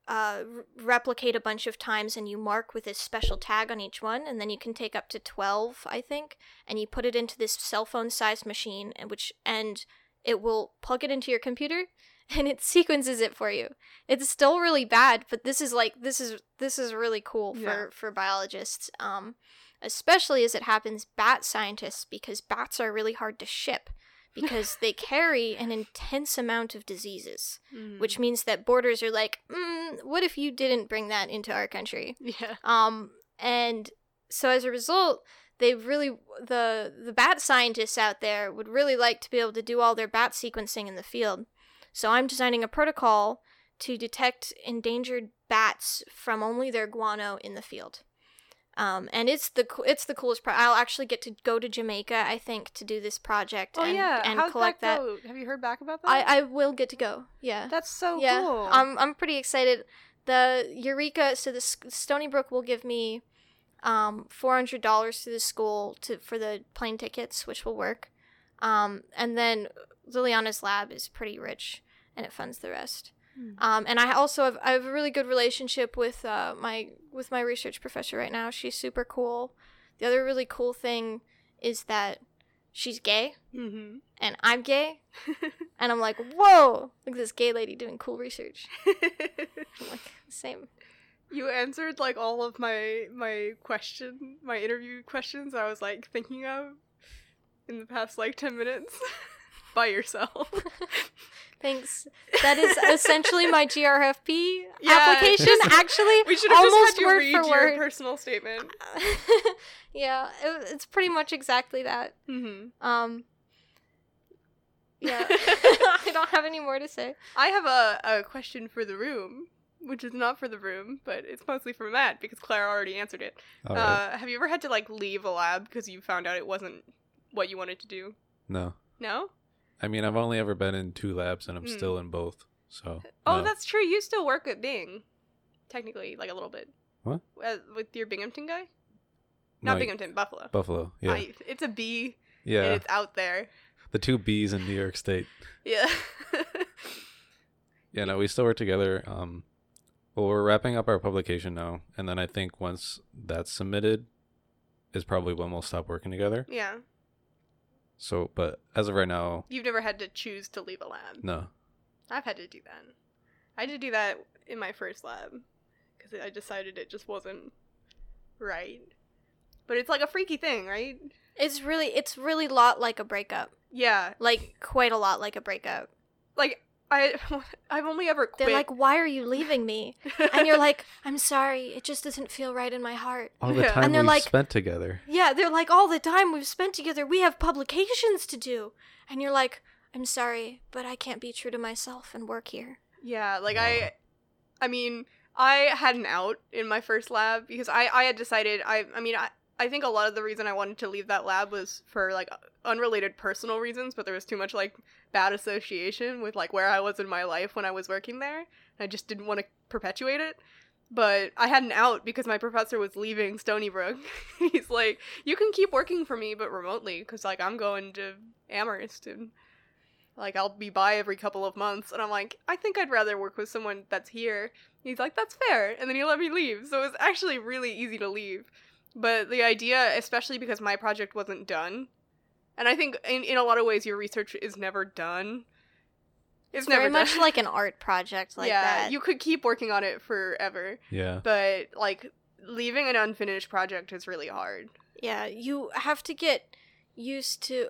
Speaker 3: uh, replicate a bunch of times and you mark with a special tag on each one and then you can take up to 12 i think and you put it into this cell phone sized machine and which and it will plug it into your computer and it sequences it for you it's still really bad but this is like this is this is really cool for
Speaker 2: Yeah.
Speaker 3: for biologists um especially as it happens bat scientists because bats are really hard to ship because they carry an intense amount of diseases
Speaker 2: Mm.
Speaker 3: which means that borders are like mm, what if you didn't bring that into our country
Speaker 2: yeah.
Speaker 3: um and so as a result they really the the bat scientists out there would really like to be able to do all their bat sequencing in the field so i'm designing a protocol to detect endangered bats from only their guano in the field um, and it's the co- it's the coolest. Pro- I'll actually get to go to Jamaica, I think, to do this project
Speaker 2: Oh
Speaker 3: and,
Speaker 2: yeah.
Speaker 3: and
Speaker 2: How'd
Speaker 3: collect
Speaker 2: that go? Have you heard back about that?
Speaker 3: I I will get to go. Yeah
Speaker 2: That's so
Speaker 3: yeah,
Speaker 2: cool.
Speaker 3: I'm I'm pretty excited. The URECA, so the Stony Brook will give me um four hundred dollars to the school to for the plane tickets, which will work. Um, and then Liliana's lab is pretty rich, and it funds the rest.
Speaker 2: Hmm.
Speaker 3: Um, and I also have I have a really good relationship with uh my with my research professor right now. She's super cool. The other really cool thing is that she's gay
Speaker 2: Mm-hmm.
Speaker 3: and I'm gay, and I'm like, whoa, look at this gay lady doing cool research. I'm like, same.
Speaker 2: you answered like all of my my question, my interview questions. I was like thinking of in the past like ten minutes by yourself.
Speaker 3: Thanks. That is essentially my GRFP
Speaker 2: Yeah,
Speaker 3: application.
Speaker 2: just-
Speaker 3: Actually,
Speaker 2: we should have just
Speaker 3: almost
Speaker 2: had you
Speaker 3: word
Speaker 2: read
Speaker 3: for
Speaker 2: your
Speaker 3: word.
Speaker 2: personal statement.
Speaker 3: yeah, it, it's pretty much exactly that.
Speaker 2: Mm-hmm.
Speaker 3: Um. Yeah, I don't have any more to say.
Speaker 2: I have a, a question for the room, which is not for the room, but it's mostly for Matt because Clara already answered it.
Speaker 1: All right.
Speaker 2: Uh, have you ever had to like leave a lab because you found out it wasn't what you wanted to do?
Speaker 1: no.
Speaker 2: No.
Speaker 1: I mean, I've only ever been in two labs, and I'm
Speaker 2: Hmm.
Speaker 1: still in both. So.
Speaker 2: Oh,
Speaker 1: no.
Speaker 2: that's true. You still work at Bing, technically, like a little bit.
Speaker 1: What?
Speaker 2: Uh, with your Binghamton guy?
Speaker 1: No,
Speaker 2: Not Binghamton, Buffalo.
Speaker 1: Buffalo. Yeah.
Speaker 2: I, it's a B, and
Speaker 1: yeah.
Speaker 2: it's out there.
Speaker 1: The two B's in New York State.
Speaker 2: Yeah.
Speaker 1: Yeah, no, we still work together. Um, well, we're wrapping up our publication now, and then I think once that's submitted, is probably when we'll stop working together.
Speaker 2: yeah.
Speaker 1: So, but as of right now,
Speaker 2: You've never had to choose to leave a lab.
Speaker 1: no.
Speaker 2: I've had to do that. I had to do that in my first lab because I decided it just wasn't right. But it's like a freaky thing, right?
Speaker 3: It's really, it's really a lot like a breakup.
Speaker 2: Yeah.
Speaker 3: Like quite a lot like a breakup.
Speaker 2: Like I, I've only ever quit.
Speaker 3: They're like, "Why are you leaving me?" And you're like, "I'm sorry. It just doesn't feel right in my heart."
Speaker 1: All the
Speaker 2: Yeah.
Speaker 1: time
Speaker 3: And they're
Speaker 1: we
Speaker 3: like-
Speaker 1: spent together.
Speaker 3: Yeah, they're like all the time we've spent together. We have publications to do, and you're like, "I'm sorry, but I can't be true to myself and work here."
Speaker 2: Yeah, like
Speaker 1: Wow.
Speaker 2: I I mean, I had an out in my first lab because I I had decided I I mean, I I think a lot of the reason I wanted to leave that lab was for like unrelated personal reasons, but there was too much like bad association with like where I was in my life when I was working there. I just didn't want to perpetuate it. But I had an out because my professor was leaving Stony Brook. He's like, "You can keep working for me, but remotely, because like I'm going to Amherst and like I'll be by every couple of months." And I'm like, "I think I'd rather work with someone that's here." He's like, "That's fair," and then he let me leave. So it was actually really easy to leave. But the idea, especially because my project wasn't done, and I think in, in a lot of ways your research is never done. It's,
Speaker 3: It's
Speaker 2: never
Speaker 3: very much like an art project like
Speaker 2: yeah,
Speaker 3: that.
Speaker 2: you could keep working on it forever,
Speaker 1: Yeah.
Speaker 2: but like leaving an unfinished project is really hard.
Speaker 3: Yeah, you have to get used to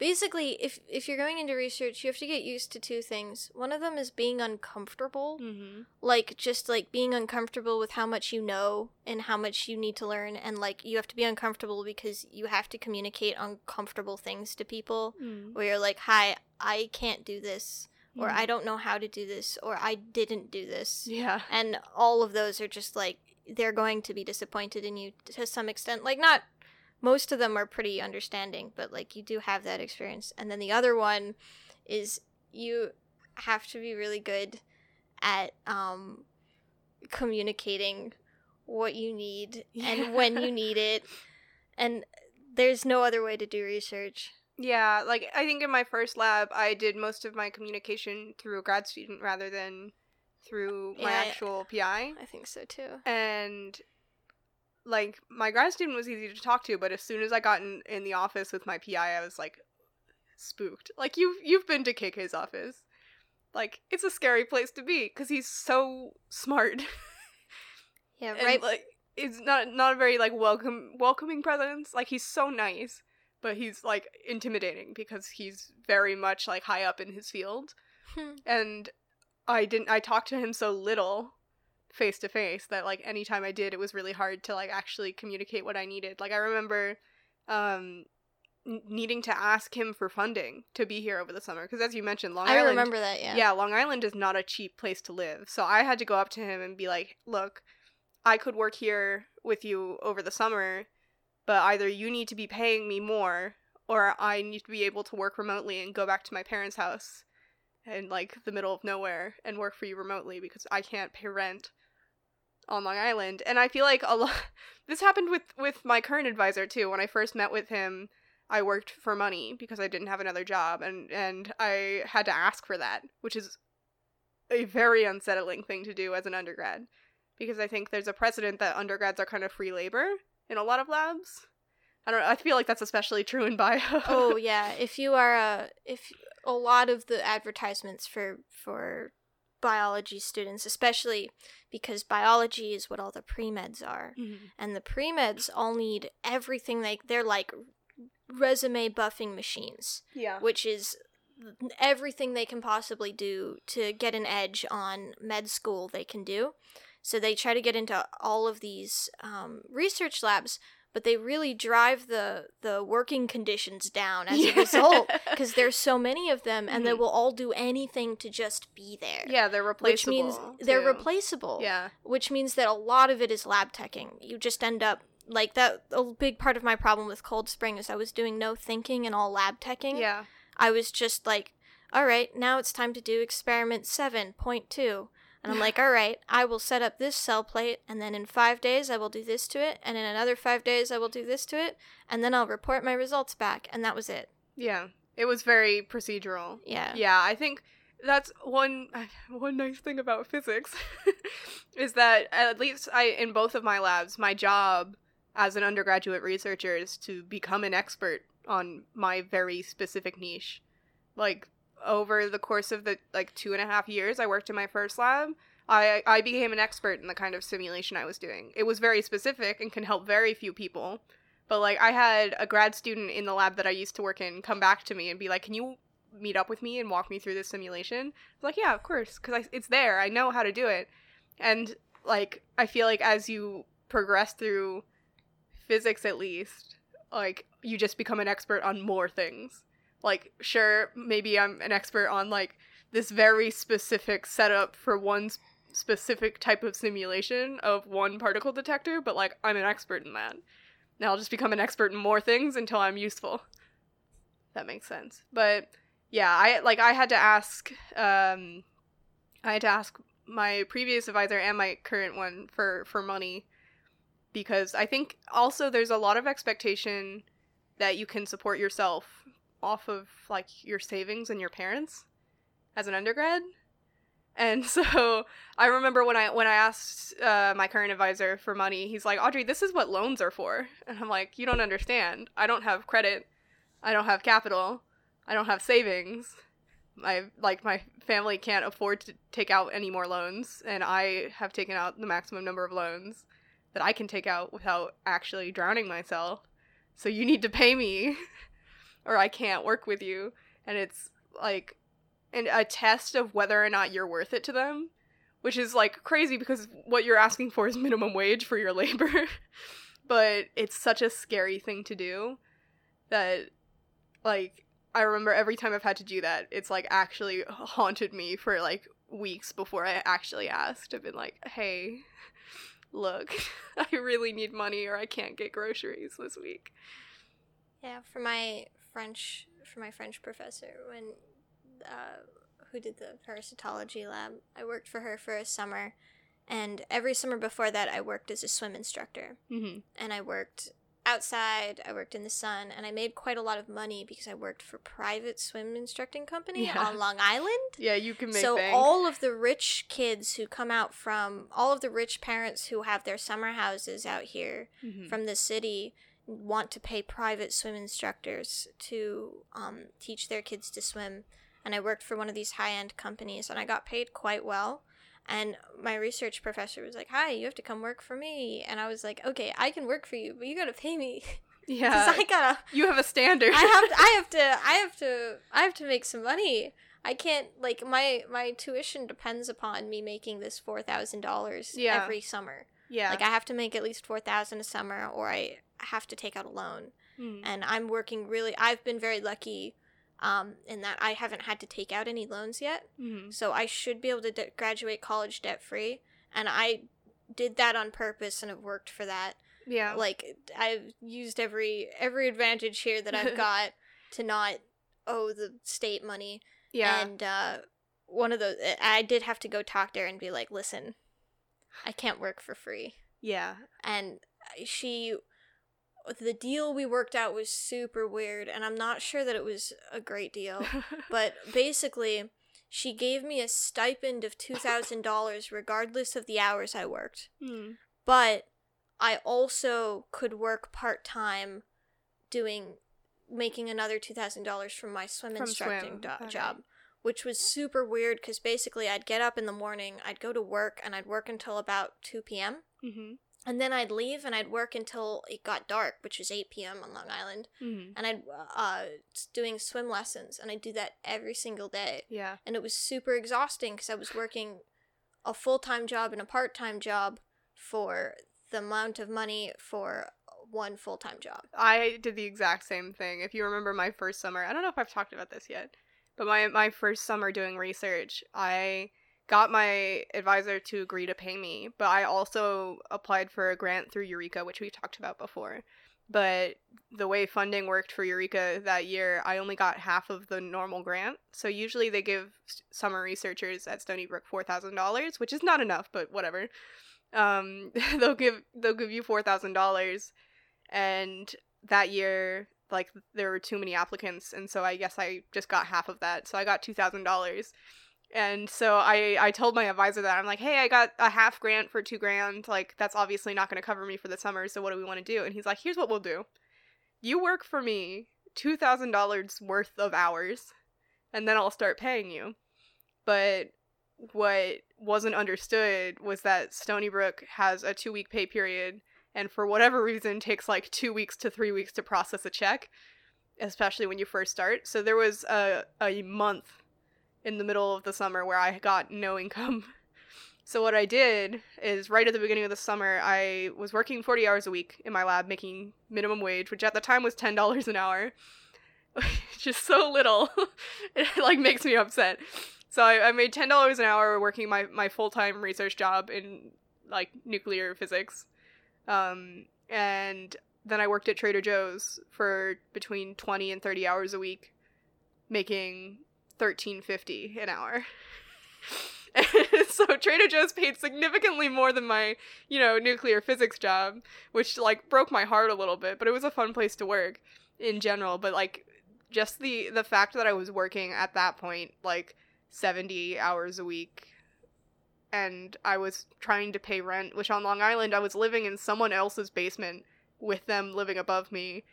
Speaker 3: basically if if you're going into research, you have to get used to two things. One of them is being uncomfortable,
Speaker 2: Mm-hmm.
Speaker 3: like just like being uncomfortable with how much you know and how much you need to learn and like you have to be uncomfortable because you have to communicate uncomfortable things to people
Speaker 2: Mm.
Speaker 3: where you're like, "Hi, I can't do this." Or
Speaker 2: Mm.
Speaker 3: I don't know how to do this, or I didn't do this.
Speaker 2: Yeah.
Speaker 3: and all of those are just like they're going to be disappointed in you to some extent like not most of them are pretty understanding but like you do have that experience. And then the other one is you have to be really good at um communicating what you need and when you need it. And there's no other way to do research.
Speaker 2: Yeah, like I think in my first lab, I did most of my communication through a grad student rather than through my
Speaker 3: Yeah,
Speaker 2: actual PI.
Speaker 3: i think so too.
Speaker 2: And like my grad student was easy to talk to, but as soon as I got in, in the office with my PI, I was like spooked. Like you've you've been to KK's office. Like it's a scary place to be because he's so smart.
Speaker 3: yeah
Speaker 2: and,
Speaker 3: right
Speaker 2: like it's not not a very like welcome welcoming presence like he's so nice but he's like intimidating because he's very much like high up in his field
Speaker 3: Hmm.
Speaker 2: and i didn't i talked to him so little face to face that like anytime i did it was really hard to like actually communicate what i needed like i remember um n- needing to ask him for funding to be here over the summer because as you mentioned long
Speaker 3: i
Speaker 2: island I
Speaker 3: remember that yeah
Speaker 2: yeah, Long Island is not a cheap place to live. So I had to go up to him and be like, look, I could work here with you over the summer, but either you need to be paying me more or I need to be able to work remotely and go back to my parents' house in like the middle of nowhere and work for you remotely because I can't pay rent on Long Island. And I feel like a lot this happened with with my current advisor too. When I first met with him, I worked for money because I didn't have another job and and I had to ask for that, which is a very unsettling thing to do as an undergrad because I think there's a precedent that undergrads are kind of free labor in a lot of labs. I don't I feel like that's especially true in bio.
Speaker 3: oh yeah if you are a if a lot of the advertisements for for biology students especially because biology is what all the pre-meds are
Speaker 2: Mhm.
Speaker 3: and the pre-meds all need everything they they're like resume buffing machines
Speaker 2: Yeah.
Speaker 3: which is everything they can possibly do to get an edge on med school they can do. So they try to get into all of these um, research labs, but they really drive the the working conditions down as a result because there's so many of them, and they
Speaker 2: Mhm.
Speaker 3: will all do anything to just be there.
Speaker 2: Yeah, they're replaceable.
Speaker 3: Which means they're replaceable
Speaker 2: Yeah.
Speaker 3: which means that a lot of it is lab teching. You just end up like that. A big part of my problem with Cold Spring is I was doing no thinking and all lab teching.
Speaker 2: Yeah.
Speaker 3: I was just like, all right, now it's time to do experiment 7.2. And I'm like, all right, I will set up this cell plate, and then in five days I will do this to it, and in another five days I will do this to it, and then I'll report my results back. And that was it.
Speaker 2: Yeah. It was very procedural.
Speaker 3: Yeah.
Speaker 2: Yeah, I think that's one one nice thing about physics is that at least I in both of my labs, my job as an undergraduate researcher is to become an expert on my very specific niche. Like over the course of the like two and a half years I worked in my first lab, I I became an expert in the kind of simulation I was doing. It was very specific and can help very few people. But like I had a grad student in the lab that I used to work in come back to me and be like, "Can you meet up with me and walk me through this simulation?" I like, "Yeah, of course, because it's there. I know how to do it." And like I feel like as you progress through physics, at least, like you just become an expert on more things. Like, sure, maybe I'm an expert on like this very specific setup for one specific type of simulation of one particle detector, but like I'm an expert in that. Now I'll just become an expert in more things until I'm useful. That makes sense. But yeah, I like I had to ask um I had to ask my previous advisor and my current one for for money because I think also there's a lot of expectation that you can support yourself off of like your savings and your parents as an undergrad. And so I remember when I when I asked uh, my current advisor for money, he's like, "Audrey, this is what loans are for." And I'm like, "You don't understand. I don't have credit. I don't have capital. I don't have savings. My like my family can't afford to take out any more loans, and I have taken out the maximum number of loans that I can take out without actually drowning myself. So you need to pay me." or I can't work with you. And it's like and a test of whether or not you're worth it to them, which is like crazy because what you're asking for is minimum wage for your labor. but it's such a scary thing to do that like I remember every time I've had to do that, it's like actually haunted me for like weeks before I actually asked. I've been like, "Hey, look, I really need money or I can't get groceries this week."
Speaker 3: Yeah, for my French for my French professor when uh, who did the parasitology lab, I worked for her for a summer, and every summer before that, I worked as a swim instructor,
Speaker 2: Mm-hmm.
Speaker 3: and I worked outside. I worked in the sun, and I made quite a lot of money because I worked for private swim instructing company
Speaker 2: Yeah.
Speaker 3: on Long Island.
Speaker 2: Yeah, you can make
Speaker 3: so
Speaker 2: bank.
Speaker 3: all of the rich kids who come out from all of the rich parents who have their summer houses out here
Speaker 2: Mhm.
Speaker 3: from the city want to pay private swim instructors to um, teach their kids to swim and i worked for one of these high-end companies and i got paid quite well and my research professor was like hi you have to come work for me and i was like okay i can work for you but you gotta pay me
Speaker 2: Yeah.
Speaker 3: because i gotta
Speaker 2: you have a standard.
Speaker 3: I have to, I have to I have to I have to make some money. I can't like my my tuition depends upon me making this four thousand dollars
Speaker 2: Yeah.
Speaker 3: every summer.
Speaker 2: yeah,
Speaker 3: Like I have to make at least four thousand a summer, or I have to take out a loan.
Speaker 2: Mhm.
Speaker 3: And I'm working really. I've been very lucky, um, in that I haven't had to take out any loans yet.
Speaker 2: Mhm.
Speaker 3: So I should be able to de- graduate college debt free, and I did that on purpose and have worked for that
Speaker 2: yeah,
Speaker 3: like I've used every every advantage here that I've got to not owe the state money.
Speaker 2: yeah,
Speaker 3: And uh one of those I did have to go talk to her and be like, "Listen, I can't work for free."
Speaker 2: yeah.
Speaker 3: And she the deal we worked out was super weird and I'm not sure that it was a great deal. but basically, she gave me a stipend of $2,000 regardless of the hours I worked
Speaker 2: Mm.
Speaker 3: but I also could work part time doing making another two thousand dollars from my swim
Speaker 2: From
Speaker 3: instructing
Speaker 2: swim,
Speaker 3: do- job, which was super weird because basically I'd get up in the morning, I'd go to work, and I'd work until about two p.m.
Speaker 2: Mhm.
Speaker 3: And then I'd leave and I'd work until it got dark, which was eight p.m. on Long Island,
Speaker 2: Mhm.
Speaker 3: and I'd uh doing swim lessons, and I'd do that every single day
Speaker 2: Yeah.
Speaker 3: and it was super exhausting because I was working a full time job and a part time job for the amount of money for one full time job.
Speaker 2: I did the exact same thing. If you remember my first summer, I don't know if I've talked about this yet, but my my first summer doing research, I got my advisor to agree to pay me, but I also applied for a grant through URECA, which we talked about before. But the way funding worked for URECA that year, I only got half of the normal grant. So usually they give summer researchers at Stony Brook four thousand dollars, which is not enough, but whatever. Um, they'll give they'll give you four thousand dollars, and that year like there were too many applicants, and so I guess I just got half of that. So I got two thousand dollars. And so I, I told my advisor that I'm like, hey, I got a half grant for two grand. Like, that's obviously not going to cover me for the summer. So what do we want to do? And he's like, here's what we'll do. You work for me two thousand dollars worth of hours, and then I'll start paying you. But what wasn't understood was that Stony Brook has a two week pay period, and for whatever reason takes like two weeks to three weeks to process a check, especially when you first start. So there was a a month in the middle of the summer where I got no income. So what I did is right at the beginning of the summer, I was working 40 hours a week in my lab making minimum wage, which at the time was $10 an hour. Just so little. it like makes me upset. So I, I made $10 an hour working my, my full-time research job in like nuclear physics. Um, and then I worked at Trader Joe's for between 20 and 30 hours a week making 13.50 an hour. so Trader Joe's paid significantly more than my, you know, nuclear physics job, which like broke my heart a little bit, but it was a fun place to work in general, but like just the the fact that I was working at that point like 70 hours a week and I was trying to pay rent, which on Long Island I was living in someone else's basement with them living above me,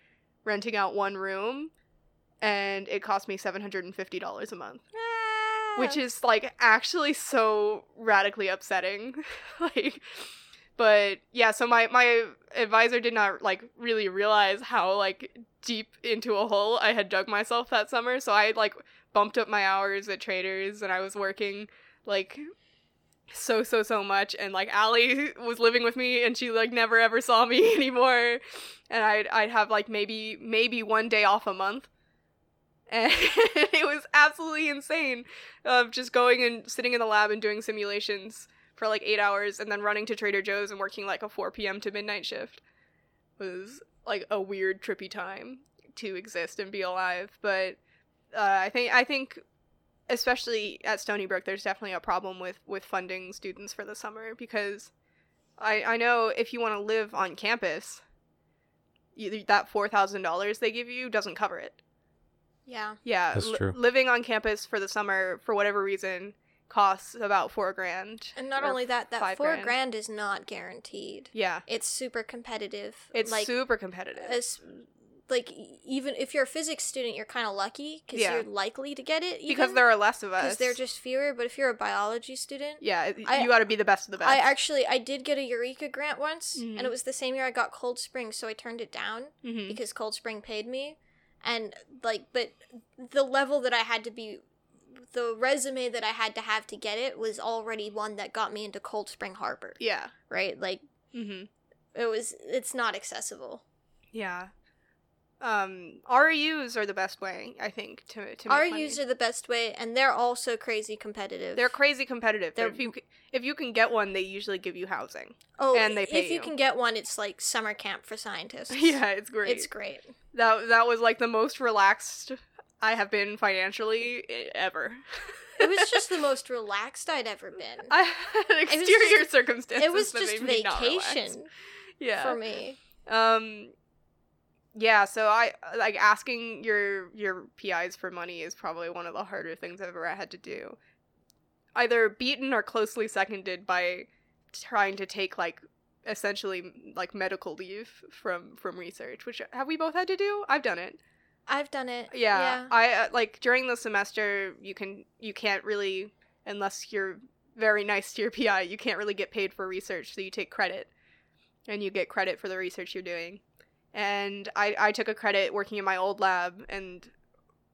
Speaker 2: renting out one room, and it cost me $750 a month. Ah. Which is like actually so radically upsetting. Like but yeah, so my my advisor did not like really realize how like deep into a hole I had dug myself that summer. So I like bumped up my hours at Traders and I was working like so so so much. And like Allie was living with me and she like never ever saw me anymore. And I'd I'd have like maybe maybe one day off a month and it was absolutely insane of just going and sitting in the lab and doing simulations for like eight hours and then running to Trader Joe's and working like a 4 p.m. to midnight shift was like a weird trippy time to exist and be alive but uh, I think I think especially at Stony Brook, there's definitely a problem with with funding students for the summer because I I know if you want to live on campus, you, that four thousand dollars they give you doesn't cover it.
Speaker 3: Yeah.
Speaker 2: Yeah,
Speaker 1: That's
Speaker 2: li-
Speaker 1: true.
Speaker 2: living on campus for the summer for whatever reason costs about four grand.
Speaker 3: And not only that, that four
Speaker 2: grand.
Speaker 3: grand. is not guaranteed.
Speaker 2: Yeah,
Speaker 3: It's super competitive.
Speaker 2: it's
Speaker 3: like
Speaker 2: super competitive.
Speaker 3: as like even if you're a physics student, you're kind of lucky because
Speaker 2: Yeah.
Speaker 3: you're likely to get it.
Speaker 2: because there are less of us.
Speaker 3: because they're just fewer. But if you're a biology student,
Speaker 2: yeah,
Speaker 3: I-
Speaker 2: you got to be the best of the best.
Speaker 3: I actually I did get a URECA grant once,
Speaker 2: Mhm.
Speaker 3: and it was the same year I got Cold Spring, so I turned it down
Speaker 2: Mhm.
Speaker 3: because Cold Spring paid me, and like, but the level that I had to be, the resume that I had to have to get it was already one that got me into Cold Spring Harbor,
Speaker 2: Yeah.
Speaker 3: right? Like
Speaker 2: hmm
Speaker 3: it was, it's not accessible.
Speaker 2: Yeah. Um, REUs are the best way, I think, to to make money.
Speaker 3: REUs are the best way, and they're also crazy competitive.
Speaker 2: They're crazy competitive.
Speaker 3: They're-
Speaker 2: if you if you can get one, they usually give you housing.
Speaker 3: oh,
Speaker 2: and they pay
Speaker 3: if you
Speaker 2: you.
Speaker 3: can get one, it's like summer camp for scientists.
Speaker 2: yeah, it's great.
Speaker 3: it's great.
Speaker 2: that that was like the most relaxed I have been financially ever.
Speaker 3: It was just the most relaxed I'd ever been.
Speaker 2: I had exterior
Speaker 3: just-
Speaker 2: circumstances.
Speaker 3: it was just
Speaker 2: made me not relaxed.
Speaker 3: vacation
Speaker 2: Yeah.
Speaker 3: for me.
Speaker 2: Um yeah, so I like asking your your PIs for money is probably one of the harder things I've ever had to do. Either beaten or closely seconded by trying to take like essentially like medical leave from from research, which have we both had to do? I've done it.
Speaker 3: I've done it.
Speaker 2: Yeah, I uh, like during the semester you can you can't really unless you're very nice to your PI, you can't really get paid for research, so you take credit. And you get credit for the research you're doing. And I I took a credit working in my old lab and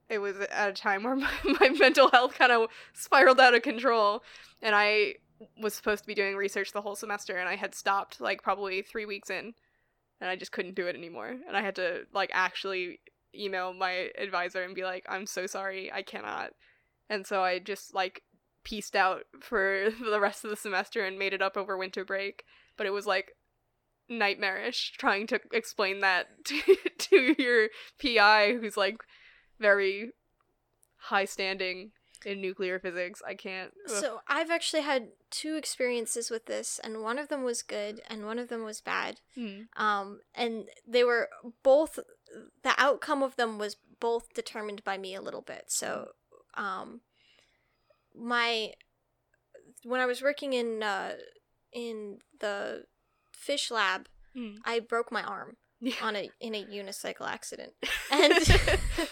Speaker 2: it was at a time where my, my mental health kind of spiraled out of control and I was supposed to be doing research the whole semester and I had stopped like probably 3 weeks in and I just couldn't do it anymore and I had to like actually email my advisor and be like, I'm so sorry, I cannot. And so I just like pieced out for the rest of the semester and made it up over winter break. But it was like nightmarish trying to explain that to, to your PI who's like very high standing in nuclear physics. I can't. ugh.
Speaker 3: So I've actually had two experiences with this, and one of them was good, and one of them was bad.
Speaker 2: Hmm.
Speaker 3: Um, and they were both. The outcome of them was both determined by me a little bit. So, um, my when I was working in uh, in the fish lab,
Speaker 2: Hmm.
Speaker 3: I broke my arm
Speaker 2: Yeah.
Speaker 3: on a in a unicycle accident, and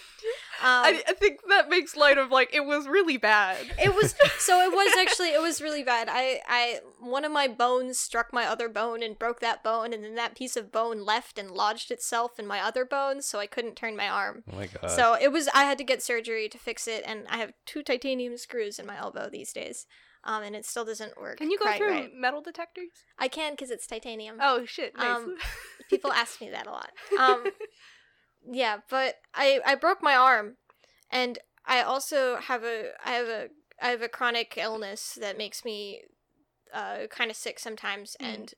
Speaker 3: um,
Speaker 2: I, I think that makes light of like it was really bad.
Speaker 3: it was so it was actually it was really bad i i one of my bones struck my other bone and broke that bone and then that piece of bone left and lodged itself in my other bone so i couldn't turn my arm
Speaker 1: Oh my god.
Speaker 3: so it was i had to get surgery to fix it and i have two titanium screws in my elbow these days um and it still doesn't work
Speaker 2: Can you go through
Speaker 3: right.
Speaker 2: metal detectors?
Speaker 3: i can because it's titanium
Speaker 2: Oh shit! Nice.
Speaker 3: Um, people ask me that a lot um yeah but i i broke my arm and i also have a i have a i have a chronic illness that makes me uh kind of sick sometimes
Speaker 2: Mm.
Speaker 3: and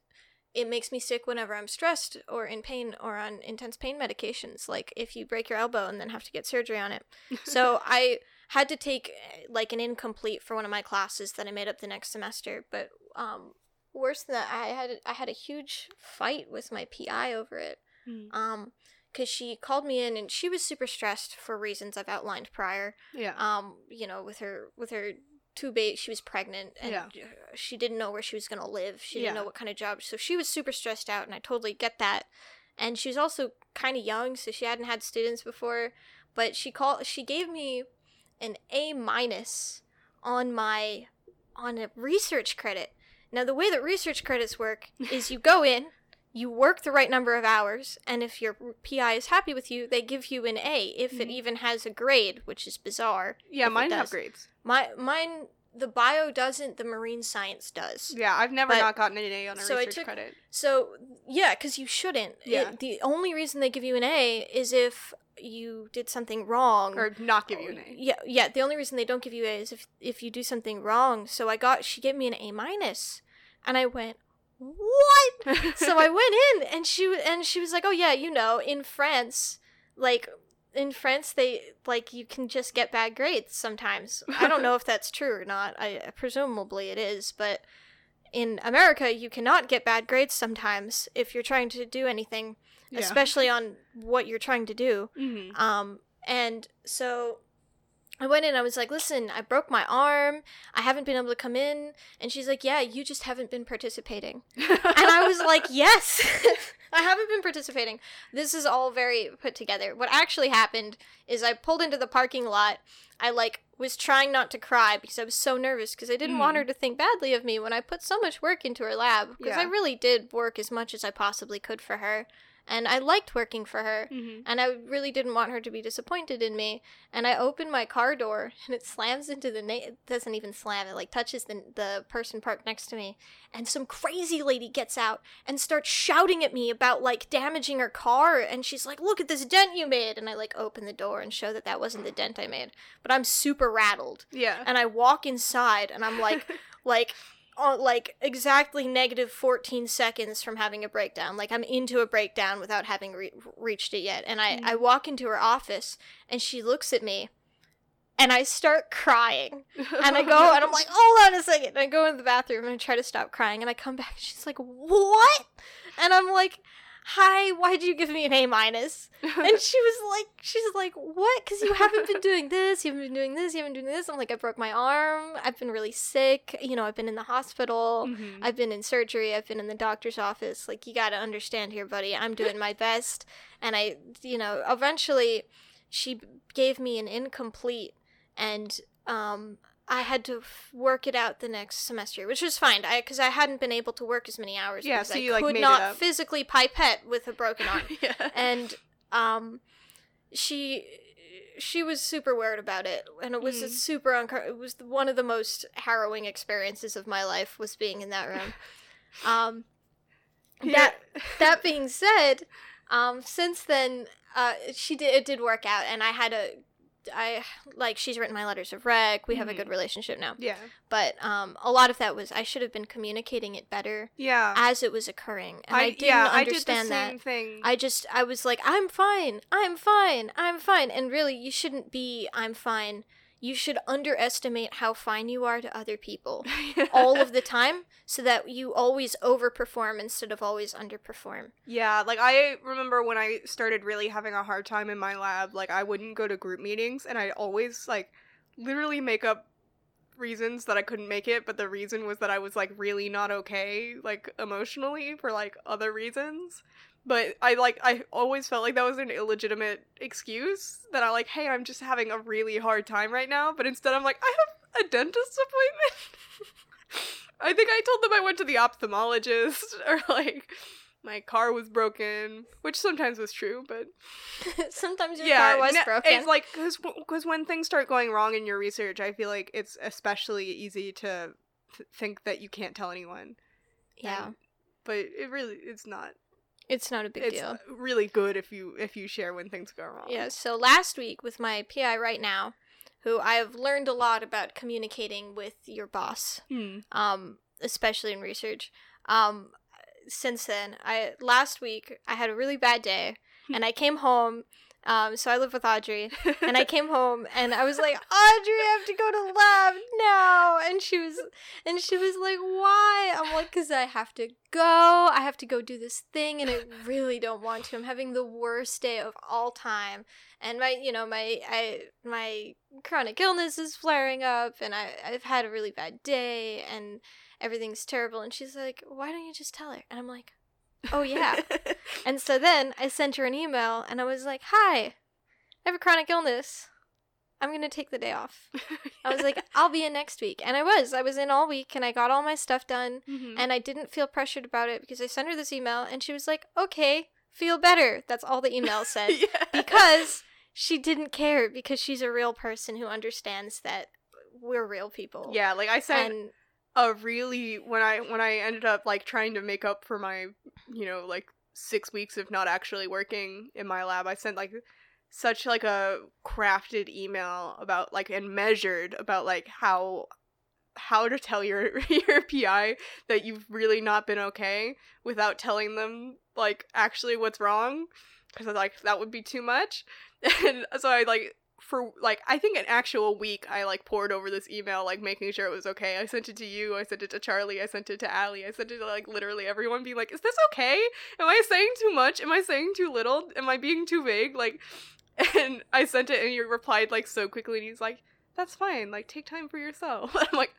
Speaker 3: it makes me sick whenever i'm stressed or in pain or on intense pain medications like if you break your elbow and then have to get surgery on it so i had to take like an incomplete for one of my classes that i made up the next semester but um worse than that i had i had a huge fight with my pi over it
Speaker 2: Hmm.
Speaker 3: um because she called me in and she was super stressed for reasons i've outlined prior
Speaker 2: yeah.
Speaker 3: um you know with her with her two ba- she was pregnant and
Speaker 2: Yeah.
Speaker 3: she didn't know where she was going to live she didn't
Speaker 2: Yeah.
Speaker 3: know what kind of job so she was super stressed out and i totally get that and she was also kind of young so she hadn't had students before but she called she gave me an a minus on my on a research credit Now, the way that research credits work is you go in, you work the right number of hours, and if your PI is happy with you, they give you an A if it
Speaker 2: Mhm.
Speaker 3: even has a grade, which is bizarre.
Speaker 2: Yeah, mine have grades.
Speaker 3: My mine the bio doesn't, the marine science does.
Speaker 2: Yeah, I've never
Speaker 3: But-
Speaker 2: not gotten an A on a
Speaker 3: so
Speaker 2: research
Speaker 3: took-
Speaker 2: credit.
Speaker 3: So, yeah, cuz you shouldn't. It-
Speaker 2: Yeah.
Speaker 3: the only reason they give you an A is if you did something wrong
Speaker 2: Or not give you an A.
Speaker 3: Oh, yeah, yeah. The only reason they don't give you A is if if you do something wrong. So I got she gave me an A minus, and I went what? so I went in and she and she was like, oh yeah, you know, in France, like in France they like you can just get bad grades sometimes. I don't know if that's true or not. I presumably it is, but in America you cannot get bad grades sometimes if you're trying to do anything,
Speaker 2: Yeah.
Speaker 3: especially on what you're trying to do.
Speaker 2: Mhm.
Speaker 3: Um, and so I went in, I was like, listen, I broke my arm. I haven't been able to come in. And she's like, yeah, you just haven't been participating. And I was like, yes, I haven't been participating. This is all very put together. What actually happened is I pulled into the parking lot. I like was trying not to cry because I was so nervous because I didn't want
Speaker 2: Mm.
Speaker 3: her to think badly of me when I put so much work into her lab because I really did work as much as I possibly could for her. And I liked working for her
Speaker 2: Mhm.
Speaker 3: and I really didn't want her to be disappointed in me. And I open my car door, and it slams into the na- it doesn't even slam it like touches the the person parked next to me. And some crazy lady gets out and starts shouting at me about like damaging her car. And she's like, "Look at this dent you made!" And I like open the door and show that that wasn't the dent I made. But I'm super rattled,
Speaker 2: Yeah.
Speaker 3: and I walk inside, and I'm like, like. Uh, like exactly negative 14 seconds from having a breakdown. Like i'm into a breakdown without having re- reached it yet. And I, I walk into her office and she looks at me and i start crying. And i go and i'm like hold on a second. And i go in the bathroom and i try to stop crying and i come back and she's like what? And i'm like hi why'd you give me an a minus? and she was like she's like what because you haven't been doing this you haven't been doing this you haven't been doing this i'm like i broke my arm i've been really sick you know i've been in the hospital
Speaker 2: Mhm.
Speaker 3: I've been in surgery. I've been in the doctor's office. Like, you got to understand here, buddy. I'm doing my best. And I, you know, eventually she gave me an incomplete, and um, I had to f- work it out the next semester, which was fine. I because I hadn't been able to work as many hours.
Speaker 2: Yeah,
Speaker 3: because
Speaker 2: so
Speaker 3: I
Speaker 2: you, like,
Speaker 3: could
Speaker 2: made it
Speaker 3: not physically pipette with a broken arm
Speaker 2: yeah.
Speaker 3: and um she she was super weird about it and it was a
Speaker 2: Mm.
Speaker 3: super unco- it was the, one of the most harrowing experiences of my life was being in that room um yeah. that that being said um since then uh she did it did work out and i had a i like she's written my letters of rec we have a
Speaker 2: Mhm.
Speaker 3: good relationship now
Speaker 2: yeah.
Speaker 3: but um a lot of that was i should have been communicating it better
Speaker 2: Yeah.
Speaker 3: as it was occurring and i, didn't
Speaker 2: yeah,
Speaker 3: understand
Speaker 2: I
Speaker 3: that
Speaker 2: did same thing.
Speaker 3: I just I was like, I'm fine, I'm fine, I'm fine. And really you shouldn't be I'm fine. You should underestimate how fine you are to other people all of the time so that you always overperform instead of always underperform.
Speaker 2: Yeah, like I remember when I started really having a hard time in my lab, like I wouldn't go to group meetings and I'd always like literally make up reasons that I couldn't make it, but the reason was that I was like really not okay, like emotionally for like other reasons. But I like I always felt like that was an illegitimate excuse that I like, hey, I'm just having a really hard time right now, but instead I'm like, I have a dentist appointment. I think I told them I went to the ophthalmologist or like my car was broken, which sometimes was true, but
Speaker 3: Sometimes your
Speaker 2: yeah,
Speaker 3: car was
Speaker 2: no-
Speaker 3: broken.
Speaker 2: It's like because because when things start going wrong in your research, I feel like it's especially easy to th- think that you can't tell anyone.
Speaker 3: yeah.
Speaker 2: And- but it really it's not.
Speaker 3: It's not a big
Speaker 2: it's
Speaker 3: deal.
Speaker 2: really good if you if you share when things go wrong.
Speaker 3: Yeah, so last week with my PI right now, who I have learned a lot about communicating with your boss.
Speaker 2: Hmm.
Speaker 3: um, especially in research. Um, since then, I last week I had a really bad day, and I came home. Um, so I live with Audrey, and I came home and I was like, Audrey, I have to go to lab now. And she was, and she was like, why? I'm like, cause I have to go. I have to go do this thing, and I really don't want to. I'm having the worst day of all time, and my, you know, my, I, my chronic illness is flaring up, and I, I've had a really bad day, and everything's terrible. And she's like, why don't you just tell her? And I'm like, oh yeah. And so then I sent her an email and I was like, Hi, I have a chronic illness. I'm gonna take the day off. I was like, I'll be in next week. And I was. I was in all week and I got all my stuff done.
Speaker 2: Mhm.
Speaker 3: And I didn't feel pressured about it because I sent her this email and she was like, okay, feel better. That's all the email said.
Speaker 2: yeah.
Speaker 3: because she didn't care because she's a real person who understands that we're real people.
Speaker 2: yeah, like I sent
Speaker 3: And
Speaker 2: a really when I when I ended up like trying to make up for my you know like six weeks of not actually working in my lab, I sent like such like a crafted email about like and measured about like how how to tell your your PI that you've really not been okay without telling them like actually what's wrong because I was like that would be too much. And so I like for like I think an actual week I like pored over this email like making sure it was okay. I sent it to you, I sent it to Charlie, I sent it to Allie, I sent it to like literally everyone being like, Is this okay? Am I saying too much? Am I saying too little? Am I being too vague? Like and I sent it and you replied like so quickly and he's like, That's fine, like take time for yourself. I'm like,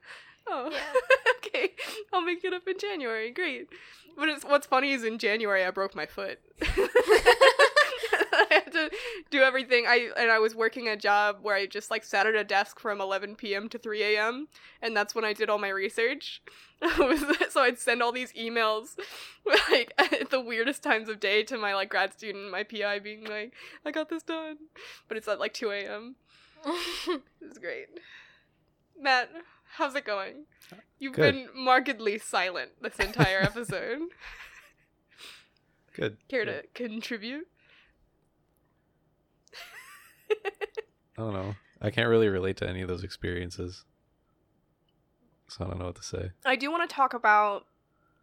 Speaker 2: Oh
Speaker 3: Yeah.
Speaker 2: okay. I'll make it up in January. Great. But it's what's funny is in January I broke my foot. I had to do everything. I and I was working a job where I just like sat at a desk from 11 p.m. to 3 a.m. and that's when I did all my research. so I'd send all these emails like at the weirdest times of day to my like grad student, my PI being like, "I got this done," but it's at like 2 a.m. It's great. Matt, how's it going? You've
Speaker 1: Good.
Speaker 2: been markedly silent this entire episode.
Speaker 1: Good.
Speaker 2: Care
Speaker 1: Good.
Speaker 2: to contribute?
Speaker 1: I don't know. I can't really relate to any of those experiences. So I don't know what to say.
Speaker 2: I do want to talk about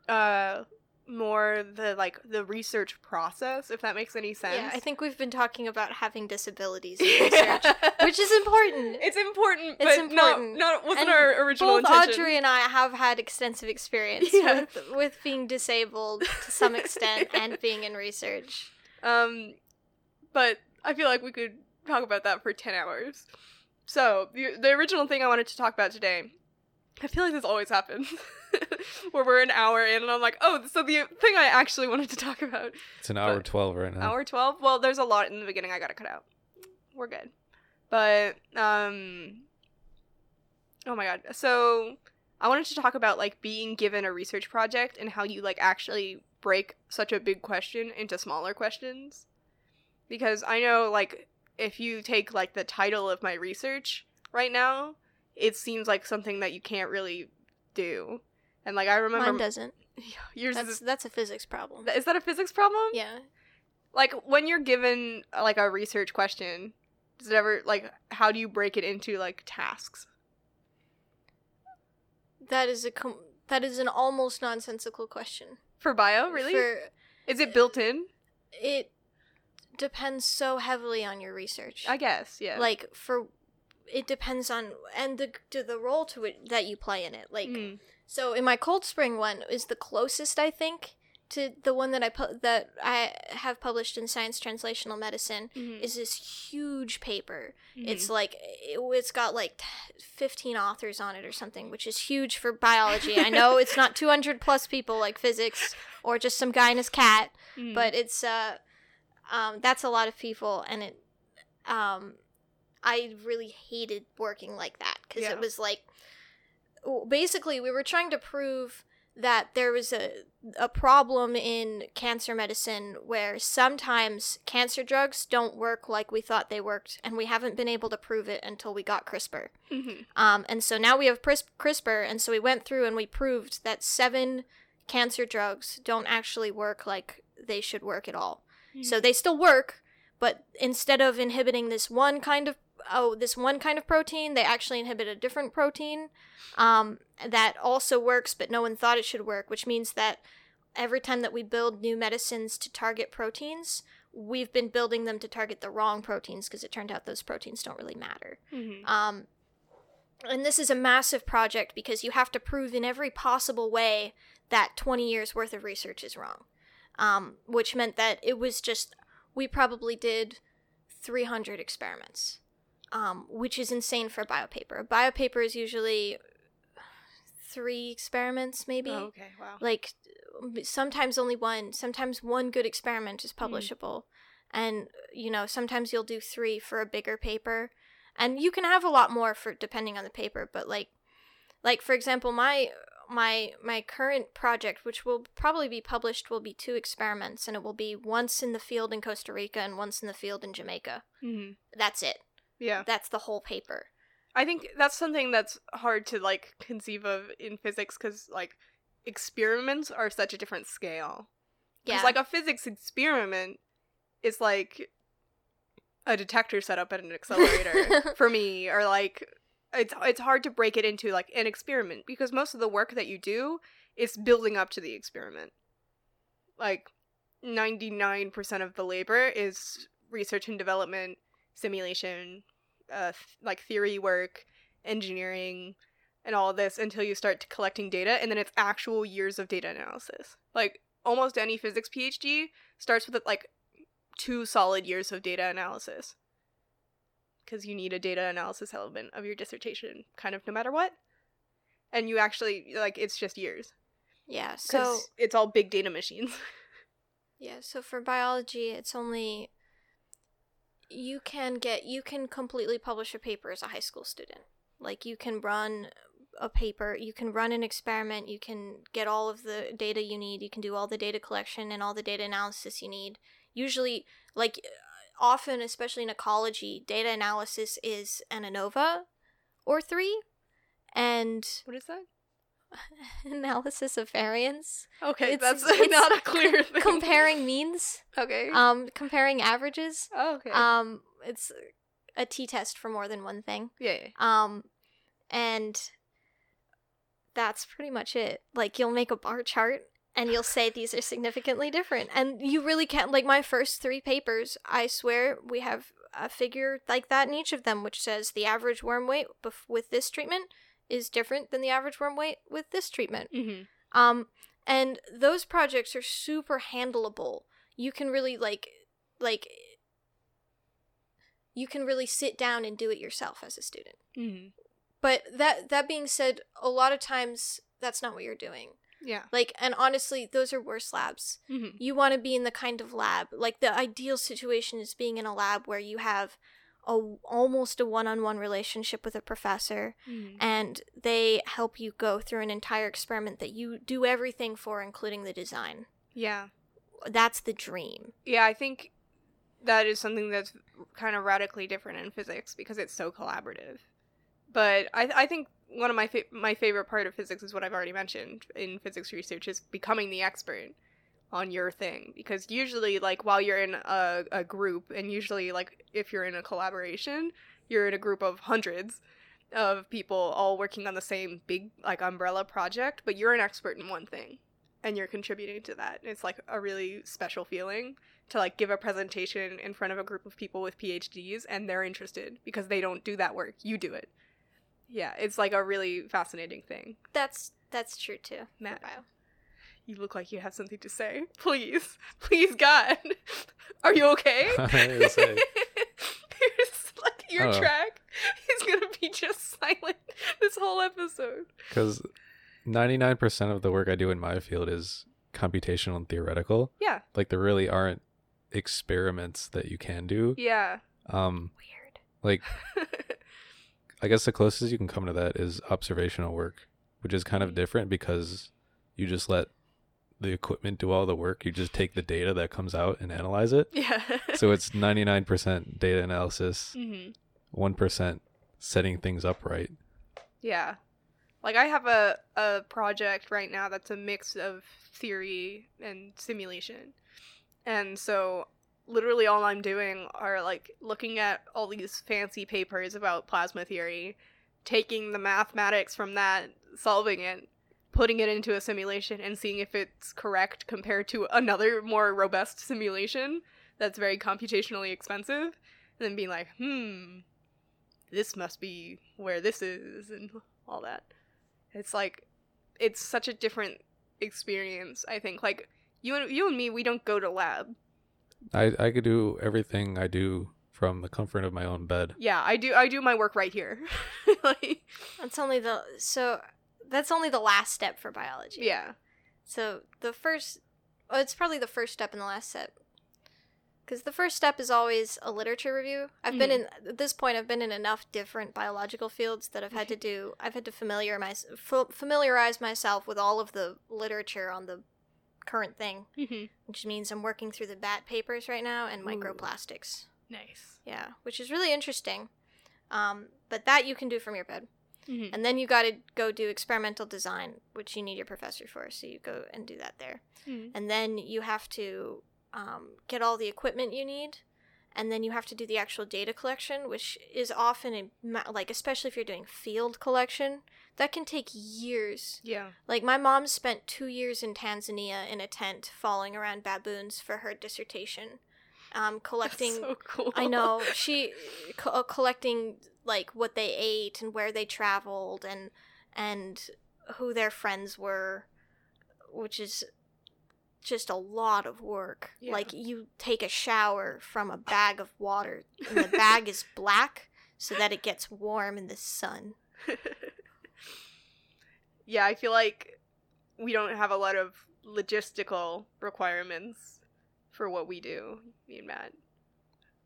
Speaker 2: uh more the like the research process if that makes any sense.
Speaker 3: yeah, I think we've been talking about having disabilities in research, which is important.
Speaker 2: It's important,
Speaker 3: It's
Speaker 2: but not
Speaker 3: important.
Speaker 2: not wasn't
Speaker 3: And
Speaker 2: our original
Speaker 3: Both
Speaker 2: intention.
Speaker 3: Audrey and I have had extensive experience
Speaker 2: Yeah.
Speaker 3: with with being disabled to some extent and being in research.
Speaker 2: Um, but I feel like we could talk about that for 10 hours. So, the, the original thing I wanted to talk about today, I feel like this always happens, where we're an hour in and I'm like, oh, so the thing I actually wanted to talk about,
Speaker 1: It's an hour
Speaker 2: But-
Speaker 1: 12 right now.
Speaker 2: hour 12? Well, there's a lot in the beginning I gotta cut out. We're good. But, um, oh my god. So, I wanted to talk about, like, being given a research project and how you, like, actually break such a big question into smaller questions because I know like if you take like the title of my research right now, it seems like something that you can't really do. And like I remember
Speaker 3: Mine doesn't.
Speaker 2: yours
Speaker 3: That's
Speaker 2: is
Speaker 3: that's a physics problem.
Speaker 2: is that a physics problem?
Speaker 3: Yeah.
Speaker 2: Like when you're given like a research question, does it ever like how do you break it into like tasks?
Speaker 3: That is a com- that is an almost nonsensical question.
Speaker 2: For bio, really?
Speaker 3: For
Speaker 2: is it built in?
Speaker 3: it depends so heavily on your research.
Speaker 2: I guess, yeah.
Speaker 3: Like for it depends on and the to the role to it that you play in it. Like
Speaker 2: Mm.
Speaker 3: so in my Cold Spring one is the closest I think to the one that I pu- that I have published in Science Translational Medicine
Speaker 2: Mhm.
Speaker 3: is this huge paper.
Speaker 2: Mhm.
Speaker 3: It's like it, it's got like t- 15 authors on it or something, which is huge for biology. I know it's not 200 plus people like physics or just some guy and his cat,
Speaker 2: Mhm.
Speaker 3: but it's uh um that's a lot of people and it um I really hated working like that cuz
Speaker 2: Yeah.
Speaker 3: it was like basically we were trying to prove that there was a a problem in cancer medicine where sometimes cancer drugs don't work like we thought they worked and we haven't been able to prove it until we got CRISPR.
Speaker 2: Mhm.
Speaker 3: Um, and so now we have pris- CRISPR, and so we went through and we proved that seven cancer drugs don't actually work like they should work at all. So they still work, but instead of inhibiting this one kind of oh this one kind of protein, they actually inhibit a different protein um, that also works, but no one thought it should work. Which means that every time that we build new medicines to target proteins, we've been building them to target the wrong proteins because it turned out those proteins don't really matter.
Speaker 2: Mhm.
Speaker 3: Um, and this is a massive project because you have to prove in every possible way that 20 years worth of research is wrong. Um, which meant that it was just, we probably did 300 experiments, um, which is insane for a biopaper. A biopaper is usually three experiments, maybe
Speaker 2: Oh, okay, wow.
Speaker 3: like sometimes only one sometimes one good experiment is
Speaker 2: Hmm.
Speaker 3: publishable and you know sometimes you'll do three for a bigger paper and you can have a lot more for depending on the paper but like like for example my my my current project which will probably be published will be two experiments and it will be once in the field in Costa Rica and once in the field in Jamaica
Speaker 2: Mhm.
Speaker 3: that's it
Speaker 2: Yeah.
Speaker 3: that's the whole paper
Speaker 2: I think that's something that's hard to like conceive of in physics because like experiments are such a different scale.
Speaker 3: yeah
Speaker 2: like a physics experiment is like a detector set up at an accelerator for me, or like it's it's hard to break it into like an experiment because most of the work that you do is building up to the experiment. Like ninety nine percent of the labor is research and development, simulation, uh, th- like theory work, engineering, and all this until you start collecting data, and then it's actual years of data analysis. Like almost any physics PhD starts with like two solid years of data analysis. Because you need a data analysis element of your dissertation, kind of no matter what. And you actually, like, it's just years.
Speaker 3: yeah so
Speaker 2: it's all big data machines.
Speaker 3: Yeah, so for biology, it's only you can get you can completely publish a paper as a high school student. Like you can run a paper, you can run an experiment, you can get all of the data you need, you can do all the data collection and all the data analysis you need. Usually like often especially in ecology, data analysis is an ANOVA or 3 and
Speaker 2: what is that?
Speaker 3: analysis of variance,
Speaker 2: Okay,
Speaker 3: It's-
Speaker 2: that's
Speaker 3: it's
Speaker 2: not a clear thing.
Speaker 3: comparing means,
Speaker 2: Okay.
Speaker 3: um comparing averages.
Speaker 2: oh, okay.
Speaker 3: Um, it's a T test for more than one thing.
Speaker 2: yeah, yeah.
Speaker 3: Um, and that's pretty much it. Like you'll make a bar chart and you'll say these are significantly different, and you really can't. Like my first three papers, I swear we have a figure like that in each of them, which says the average worm weight bef- with this treatment is different than the average worm weight with this treatment.
Speaker 2: Mm-hmm.
Speaker 3: Um, and those projects are super handleable. You can really like, like, you can really sit down and do it yourself as a student.
Speaker 2: Mm-hmm.
Speaker 3: But that that being said, a lot of times that's not what you're doing.
Speaker 2: Yeah.
Speaker 3: Like, and honestly, those are worse labs.
Speaker 2: Mm-hmm.
Speaker 3: You want to be in the kind of lab, like the ideal situation is being in a lab where you have a almost a one-on-one relationship with a professor
Speaker 2: Mm-hmm.
Speaker 3: and they help you go through an entire experiment that you do everything for including the design
Speaker 2: Yeah.
Speaker 3: that's the dream
Speaker 2: Yeah, I think that is something that's kind of radically different in physics because it's so collaborative. But I, I think one of my fa- my favorite part of physics is what I've already mentioned in physics research is becoming the expert on your thing because usually like while you're in a, a group and usually like if you're in a collaboration you're in a group of hundreds of people all working on the same big like umbrella project but you're an expert in one thing and you're contributing to that it's like a really special feeling to like give a presentation in front of a group of people with PhDs and they're interested because they don't do that work. You do it. Yeah, it's like a really fascinating thing.
Speaker 3: that's that's true too for
Speaker 2: Matt. You look like you have something to say. Please. Please God. Are you okay?
Speaker 1: I was gonna.
Speaker 2: Here's, like your
Speaker 1: Oh.
Speaker 2: track is going to be just silent this whole episode.
Speaker 1: Because 99% of the work I do in my field is computational and theoretical.
Speaker 2: Yeah.
Speaker 1: Like, there really aren't experiments that you can do.
Speaker 2: Yeah.
Speaker 1: Um,
Speaker 3: weird
Speaker 1: like, I guess the closest you can come to that is observational work, which is kind of different because you just let the equipment do all the work. You just take the data that comes out and analyze it.
Speaker 2: yeah.
Speaker 1: So it's 99% data analysis,
Speaker 2: hmm
Speaker 1: 1% setting things up right.
Speaker 2: Yeah. Like I have a a project right now that's a mix of theory and simulation. And so literally all I'm doing are like looking at all these fancy papers about plasma theory, taking the mathematics from that, solving it, putting it into a simulation and seeing if it's correct compared to another more robust simulation that's very computationally expensive, and then being like, "Hmm, this must be where this is and all that. It's like it's such a different experience, I think. Like you and you and me, we don't go to lab.
Speaker 1: I, I could do everything I do from the comfort of my own bed.
Speaker 2: Yeah, I do I do my work right here. like
Speaker 3: that's only the so that's only the last step for biology
Speaker 2: yeah.
Speaker 3: so the first well, it's probably the first step in the last step Because the first step is always a literature review. I've been in
Speaker 2: Mm-hmm.
Speaker 3: at this point. I've been in enough different biological fields that I've had to do. I've had to familiar my, f- familiarize myself with all of the literature on the current thing,
Speaker 2: Mm-hmm.
Speaker 3: which means I'm working through the bat papers right now and
Speaker 2: Ooh.
Speaker 3: microplastics.
Speaker 2: Nice.
Speaker 3: Yeah, which is really interesting. Um, but that you can do from your bed.
Speaker 2: Mm-hmm.
Speaker 3: And then you got to go do experimental design, which you need your professor for. So you go and do that there.
Speaker 2: Mm-hmm.
Speaker 3: And then you have to um, get all the equipment you need. And then you have to do the actual data collection, which is often, a, like, especially if you're doing field collection, that can take years.
Speaker 2: Yeah.
Speaker 3: Like, my mom spent two years in Tanzania in a tent following around baboons for her dissertation, um, collecting.
Speaker 2: so cool.
Speaker 3: I know she co- uh, collecting like what they ate and where they traveled and and who their friends were, which is just a lot of work.
Speaker 2: Yeah.
Speaker 3: Like you take a shower from a bag of water and the bag is black so that it gets warm in the sun.
Speaker 2: yeah, I feel like we don't have a lot of logistical requirements for what we do, me and Matt.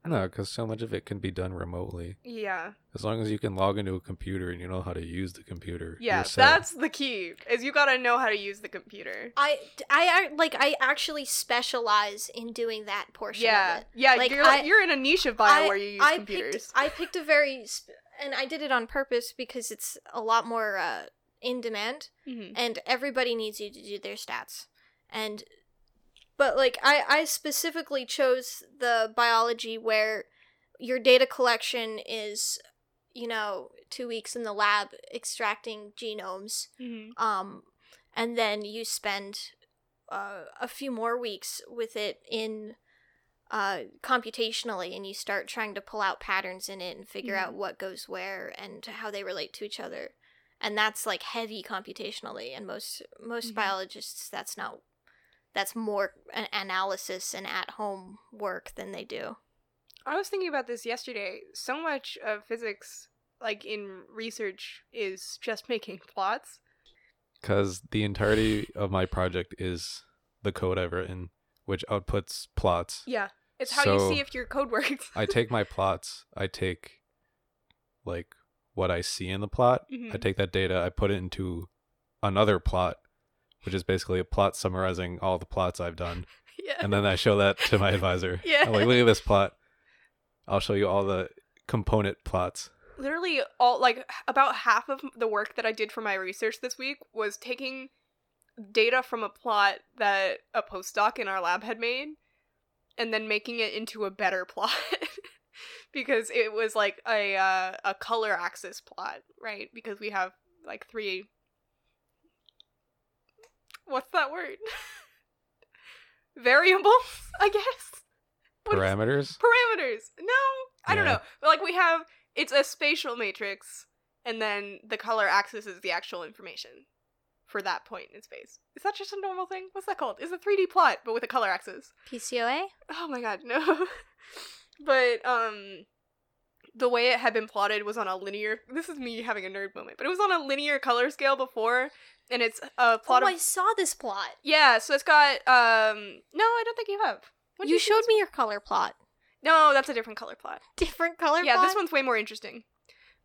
Speaker 1: No, because so much of it can be done remotely.
Speaker 2: Yeah.
Speaker 1: As long as you can log into a computer and you know how to use the computer.
Speaker 2: Yeah,
Speaker 1: you're
Speaker 2: that's the key. Is you gotta know how to use the computer.
Speaker 3: I, I ac- like I actually specialize in doing that portion
Speaker 2: Yeah,
Speaker 3: of it.
Speaker 2: yeah.
Speaker 3: Like,
Speaker 2: you're
Speaker 3: I-
Speaker 2: you're in a niche of bio
Speaker 3: I-
Speaker 2: where you use
Speaker 3: I
Speaker 2: computers.
Speaker 3: Picked, I picked a very, sp- and I did it on purpose because it's a lot more uh, in demand,
Speaker 2: Mhm.
Speaker 3: and everybody needs you to do their stats. And, but like I, I specifically chose the biology where your data collection is, you know, two weeks in the lab extracting genomes,
Speaker 2: Mhm.
Speaker 3: um, and then you spend uh, a few more weeks with it in uh, computationally, and you start trying to pull out patterns in it and figure out
Speaker 2: Mhm.
Speaker 3: what goes where and how they relate to each other. And that's like heavy computationally, and most most
Speaker 2: Mhm.
Speaker 3: biologists that's not that's more an analysis and at home work than they do.
Speaker 2: I was thinking about this yesterday. So much of physics, like in research, is just making plots.
Speaker 1: Because the entirety of my project is the code I've written, which outputs plots.
Speaker 2: Yeah, it's how you see if your code works.
Speaker 1: I take my plots, I take like what I see in the plot, I
Speaker 2: Mhm.
Speaker 1: take that data, I put it into another plot, which is basically a plot summarizing all the plots I've done.
Speaker 2: yeah.
Speaker 1: And then I show that to my advisor.
Speaker 2: Yeah.
Speaker 1: I'm like, look at this plot. I'll show you all the component plots.
Speaker 2: literally all like about half of the work that I did for my research this week was taking data from a plot that a postdoc in our lab had made and then making it into a better plot because it was like a uh, a color axis plot, right? Because we have like three What's that word? Variables, I guess. What is-
Speaker 1: Parameters?
Speaker 2: parameters. No, I don't know. But like we have, it's a spatial matrix, and then the color axis is the actual information for that point in space. Is that just a normal thing? What's that called? It's a 3D plot, but with a color axis.
Speaker 3: PCOA?
Speaker 2: Oh my god, no. but um, the way it had been plotted was on a linear. This is me having a nerd moment, but it was on a linear color scale before, and it's a plot
Speaker 3: oh,
Speaker 2: of
Speaker 3: I saw this plot.
Speaker 2: yeah. So it's got um. No, I don't think you have.
Speaker 3: You showed me your color plot.
Speaker 2: No, that's a different color plot.
Speaker 3: Different color
Speaker 2: yeah,
Speaker 3: plot?
Speaker 2: this one's way more interesting.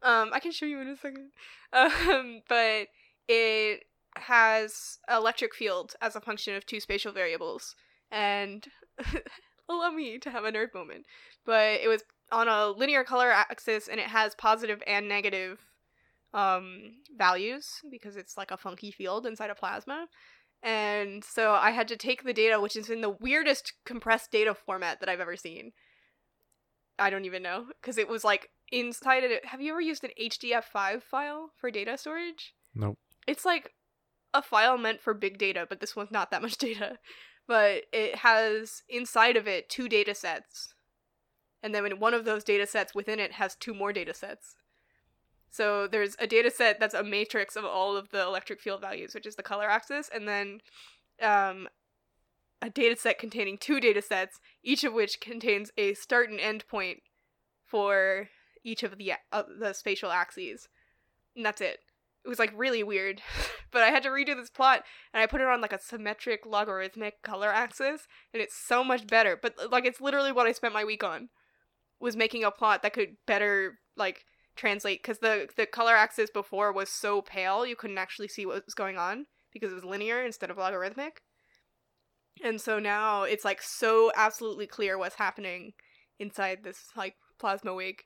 Speaker 2: Um, I can show you in a second. Um, but it has electric field as a function of two spatial variables, and allow me to have a nerd moment. But it was on a linear color axis, and it has positive and negative um values because it's like a funky field inside a plasma. And so I had to take the data, which is in the weirdest compressed data format that I've ever seen. I don't even know because it was like inside it. Have you ever used an HDF5 file for data storage?
Speaker 1: Nope.
Speaker 2: It's like a file meant for big data, but this one's not that much data. But it has inside of it two data sets. And then one of those data sets within it has two more data sets. So there's a data set that's a matrix of all of the electric field values, which is the color axis, and then um, a data set containing two data sets, each of which contains a start and end point for each of the uh, the spatial axes. And that's it. it was like really weird. but I had to redo this plot and I put it on like a symmetric logarithmic color axis and it's so much better. But like it's literally what I spent my week on was making a plot that could better like translate cuz the the color axis before was so pale you couldn't actually see what was going on because it was linear instead of logarithmic. And so now it's like so absolutely clear what's happening inside this like plasma wig.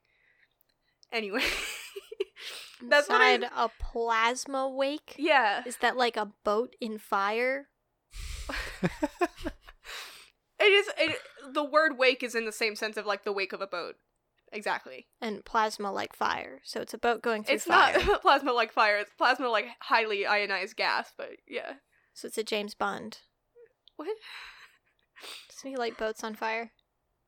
Speaker 2: Anyway, That's what I-
Speaker 3: Inside a plasma wake.
Speaker 2: yeah.
Speaker 3: Is that like a boat in fire?
Speaker 2: It is. It, the word wake is in the same sense of like the wake of a boat. Exactly.
Speaker 3: And plasma like fire. So it's a boat going through
Speaker 2: It's
Speaker 3: fire.
Speaker 2: not plasma like fire. It's plasma like highly ionized gas. But yeah.
Speaker 3: so it's a James Bond.
Speaker 2: What?
Speaker 3: Doesn't he light boats on fire?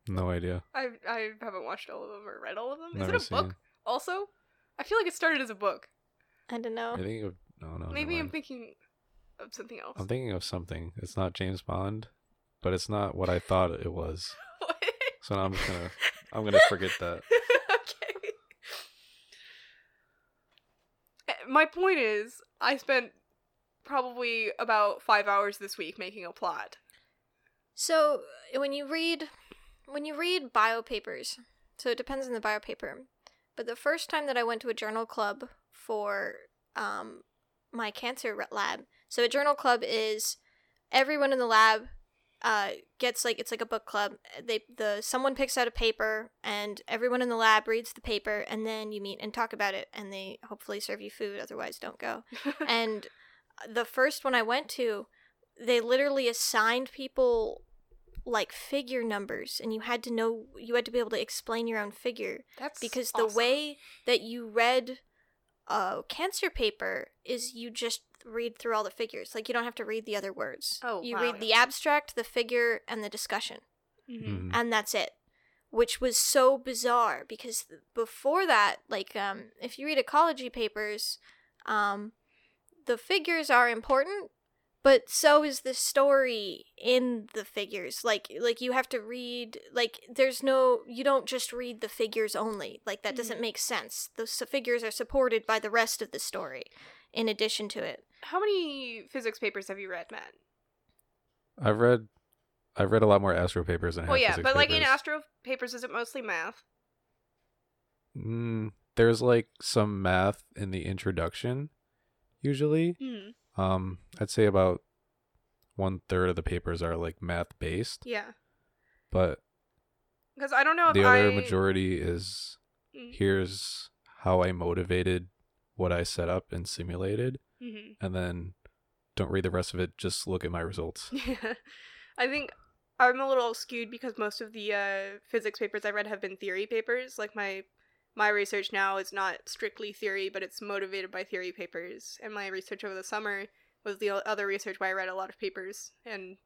Speaker 1: No idea.
Speaker 2: I I haven't watched all of them or read all of them.
Speaker 1: Never
Speaker 2: is it a
Speaker 1: seen.
Speaker 2: book? Also, I feel like it started as a book.
Speaker 3: I don't know.
Speaker 1: I think of no, no.
Speaker 2: Maybe I'm thinking of something else.
Speaker 1: I'm thinking of something. It's not James Bond, but it's not what I thought it was.
Speaker 2: What?
Speaker 1: So now I'm just gonna I'm gonna forget that.
Speaker 2: okay. My point is, I spent probably about five hours this week making a plot.
Speaker 3: So when you read when you read bio papers, so it depends on the bio paper. But the first time that I went to a journal club for um, my cancer lab, so a journal club is everyone in the lab uh, gets like it's like a book club. They the someone picks out a paper and everyone in the lab reads the paper and then you meet and talk about it and they hopefully serve you food. Otherwise, don't go and the first one I went to, they literally assigned people like figure numbers, and you had to know, you had to be able to explain your own figure
Speaker 2: That's
Speaker 3: because the
Speaker 2: awesome.
Speaker 3: way that you read a cancer paper is you just read through all the figures. Like you don't have to read the other words.
Speaker 2: Oh,
Speaker 3: you
Speaker 2: wow.
Speaker 3: read the abstract, the figure, and the discussion
Speaker 2: Mhm.
Speaker 1: Mhm.
Speaker 3: and that's it which was so bizarre because before that like um if you read ecology papers um the figures are important but so is the story in the figures like like you have to read like there's no you don't just read the figures only like that doesn't
Speaker 2: Mhm.
Speaker 3: make sense the figures are supported by the rest of the story in addition to it
Speaker 2: How many physics papers have you read, Matt?
Speaker 1: I've read I've read a lot more astro papers than I
Speaker 2: Well, yeah,
Speaker 1: physics
Speaker 2: but like in astro papers, is it mostly math?
Speaker 1: Mm, there's like some math in the introduction, usually.
Speaker 2: Mm.
Speaker 1: Um, I'd say about one third of the papers are like math based,
Speaker 2: Yeah,
Speaker 1: but
Speaker 2: because I don't know if
Speaker 1: the other
Speaker 2: I...
Speaker 1: majority is
Speaker 2: Mm.
Speaker 1: here's how I motivated what I set up and simulated,
Speaker 2: Mhm.
Speaker 1: and then don't read the rest of it. Just look at my results.
Speaker 2: Yeah. I think I'm a little skewed because most of the uh, physics papers I read have been theory papers. Like my my research now is not strictly theory, but it's motivated by theory papers. And my research over the summer was the other research where I read a lot of papers, and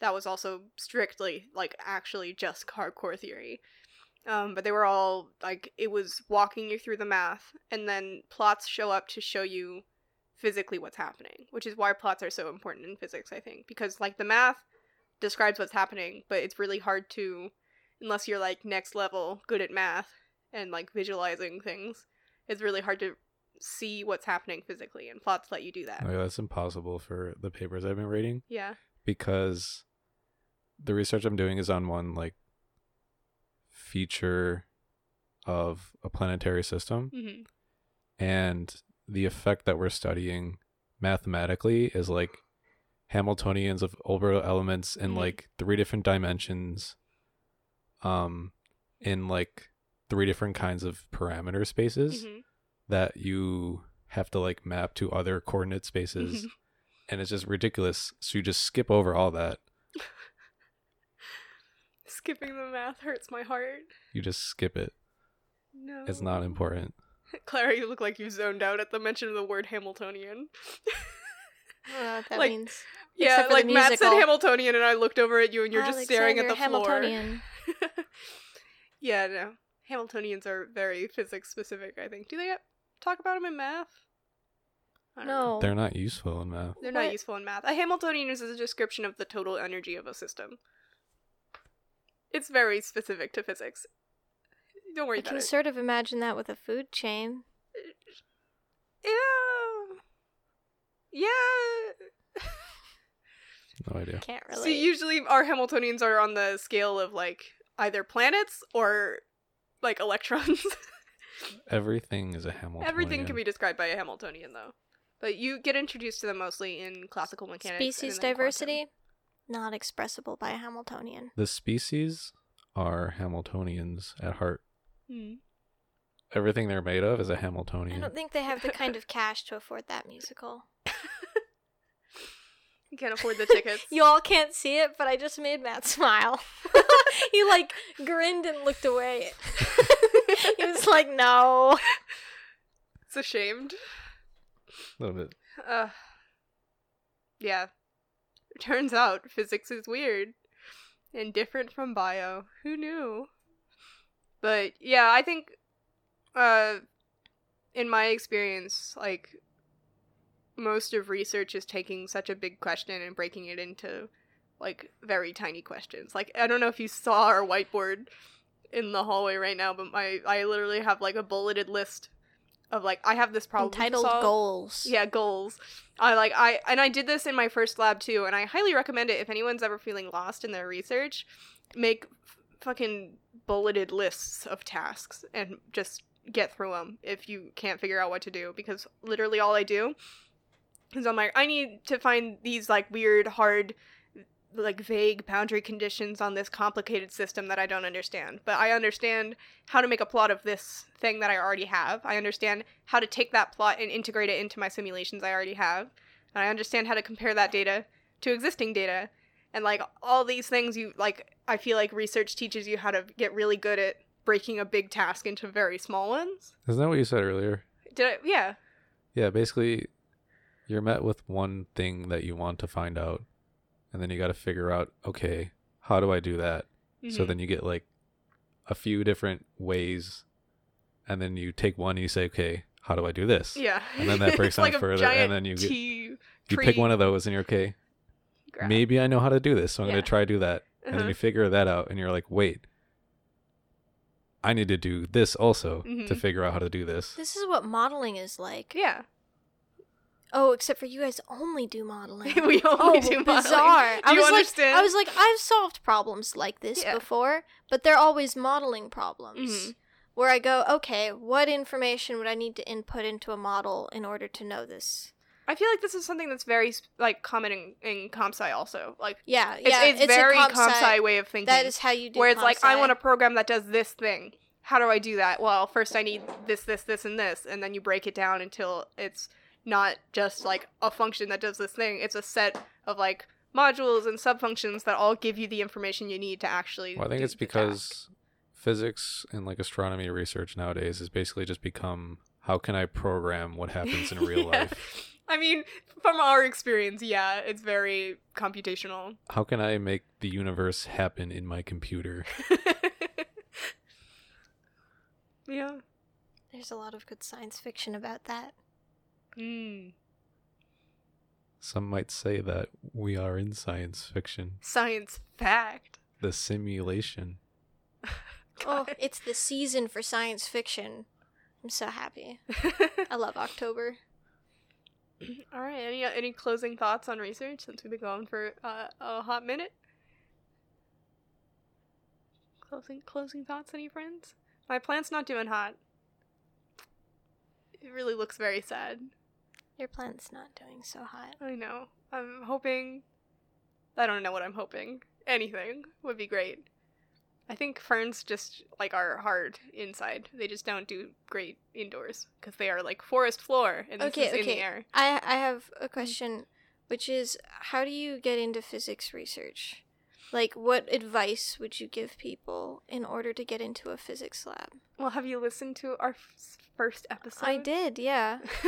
Speaker 2: that was also strictly like actually just hardcore theory. Um, but they were all like it was walking you through the math, and then plots show up to show you physically what's happening, which is why plots are so important in physics, I think, because like the math describes what's happening, but it's really hard to unless you're like next level good at math and like visualizing things. It's really hard to see what's happening physically, and plots let you do that.
Speaker 1: Like, that's impossible for the papers I've been reading
Speaker 2: Yeah.
Speaker 1: because the research I'm doing is on one like feature of a planetary system.
Speaker 2: Hmm
Speaker 1: and the effect that we're studying mathematically is like Hamiltonians of orbital elements in
Speaker 2: Mhm.
Speaker 1: like three different dimensions um in like three different kinds of parameter spaces
Speaker 2: hmm
Speaker 1: that you have to like map to other coordinate spaces. And it's just ridiculous. So you just skip over all that
Speaker 2: Skipping the math hurts my heart.
Speaker 1: you just skip it
Speaker 2: No.
Speaker 1: it's not important
Speaker 2: Clara, you look like you zoned out at the mention of the word Hamiltonian.
Speaker 3: I what oh, that
Speaker 2: Like,
Speaker 3: means.
Speaker 2: yeah,
Speaker 3: Except for the
Speaker 2: like Matt said. Hamiltonian, and I looked over at you, and you're just staring at the
Speaker 3: Alexander
Speaker 2: floor.
Speaker 3: Hamiltonian.
Speaker 2: yeah, no. Hamiltonians are very physics specific, I think. Do they talk about them in math? I don't know.
Speaker 3: No.
Speaker 1: they're not useful in math
Speaker 2: They're not useful in math. A Hamiltonian is a description of the total energy of a system. It's very specific to physics. Don't worry
Speaker 3: I
Speaker 2: about
Speaker 3: can sort of imagine that with a food chain.
Speaker 2: Yeah. Yeah.
Speaker 1: No idea.
Speaker 3: Can't
Speaker 2: So
Speaker 3: relate.
Speaker 2: usually our Hamiltonians are on the scale of like either planets or like electrons.
Speaker 1: Everything is a Hamiltonian.
Speaker 2: Everything can be described by a Hamiltonian though. But you get introduced to them mostly in classical mechanics.
Speaker 3: Species
Speaker 2: and then quantum.
Speaker 3: Diversity, not expressible by a Hamiltonian.
Speaker 1: The species are Hamiltonians at heart.
Speaker 2: Hmm.
Speaker 1: Everything they're made of is a Hamiltonian.
Speaker 3: I don't think they have the kind of cash to afford that musical.
Speaker 2: You can't afford the tickets.
Speaker 3: You all can't see it, but I just made Matt smile. he like grinned and looked away. he was like, "No."
Speaker 2: it's ashamed.
Speaker 1: A little bit.
Speaker 2: Uh, yeah. Turns out physics is weird and different from bio. Who knew? But yeah, I think uh in my experience, like most of research is taking such a big question and breaking it into like very tiny questions. Like I don't know if you saw our whiteboard in the hallway right now, but my I literally have like a bulleted list of like I have this problem Titled
Speaker 3: goals.
Speaker 2: Yeah, goals. I like I and I did this in my first lab too, and I highly recommend it if anyone's ever feeling lost in their research. Make f- fucking bulleted lists of tasks and just get through them if you can't figure out what to do because literally all I do is I'm like I need to find these like weird hard like vague boundary conditions on this complicated system that I don't understand. But I understand how to make a plot of this thing that I already have. I understand how to take that plot and integrate it into my simulations I already have. And I understand how to compare that data to existing data. And like all these things you like I feel like research teaches you how to get really good at breaking a big task into very small ones.
Speaker 1: Isn't that what you said earlier?
Speaker 2: Did I yeah.
Speaker 1: Yeah, basically, you're met with one thing that you want to find out, and then you got to figure out, okay, how do I do that? So
Speaker 2: Mhm.
Speaker 1: then you get like a few different ways, and then you take one and you say, okay, how do I do this?
Speaker 2: yeah.
Speaker 1: and then that breaks
Speaker 2: It's
Speaker 1: down
Speaker 2: like a
Speaker 1: further, and then you get- You pick one of those, and you're okay.
Speaker 2: graph.
Speaker 1: Maybe I know how to do this, so I'm
Speaker 2: Yeah.
Speaker 1: gonna try to do that, and then
Speaker 2: Uh-huh.
Speaker 1: you figure that out, and you're like, wait. I need to do this also to
Speaker 2: Mhm.
Speaker 1: figure out how to do this.
Speaker 3: This is what modeling is like.
Speaker 2: Yeah.
Speaker 3: Oh, except for you guys only do modeling.
Speaker 2: we only
Speaker 3: oh,
Speaker 2: do modeling.
Speaker 3: bizarre.
Speaker 2: Do
Speaker 3: I
Speaker 2: you
Speaker 3: was
Speaker 2: understand?
Speaker 3: like, I was like, I've solved problems like this
Speaker 2: Yeah.
Speaker 3: before, but they're always modeling problems.
Speaker 2: Mhm.
Speaker 3: Where I go, okay, what information would I need to input into a model in order to know this?
Speaker 2: I feel like this is something that's very like common in, in comp sci also. Like
Speaker 3: Yeah,
Speaker 2: it's,
Speaker 3: yeah,
Speaker 2: it's,
Speaker 3: a
Speaker 2: very
Speaker 3: comp
Speaker 2: comp
Speaker 3: sci-
Speaker 2: sci way of thinking.
Speaker 3: That is how you do. It.
Speaker 2: Where it's like I want a program that does this thing. How do I do that? Well, first I need this, this, this, and this, and then you break it down until it's not just like a function that does this thing. It's a set of like modules and subfunctions that all give you the information you need to actually.
Speaker 1: Well, I think
Speaker 2: do
Speaker 1: it's
Speaker 2: the task.
Speaker 1: because physics and like astronomy research nowadays has basically just become how can I program what happens in real
Speaker 2: Yeah.
Speaker 1: life?
Speaker 2: I mean, from our experience, yeah, it's very computational.
Speaker 1: How can I make the universe happen in my computer?
Speaker 2: yeah.
Speaker 3: There's a lot of good science fiction about that.
Speaker 2: Mm.
Speaker 1: Some might say that we are in science fiction,
Speaker 2: Science fact.
Speaker 1: the simulation.
Speaker 3: Oh, it's the season for science fiction. I'm so happy. I love October.
Speaker 2: All right. Any any closing thoughts on research since we've been going for uh, a hot minute? Closing closing thoughts, any friends? My plant's not doing hot. It really looks very sad.
Speaker 3: Your plant's not doing so hot.
Speaker 2: I know. I'm hoping. I don't know what I'm hoping. Anything would be great. I think ferns just like are hard inside. They just don't do great indoors because they are like forest floor and this
Speaker 3: Okay,
Speaker 2: is in the
Speaker 3: okay.
Speaker 2: air.
Speaker 3: I I have a question, which is how do you get into physics research? Like, what advice would you give people in order to get into a physics lab?
Speaker 2: Well, have you listened to our f- first episode?
Speaker 3: I did, yeah.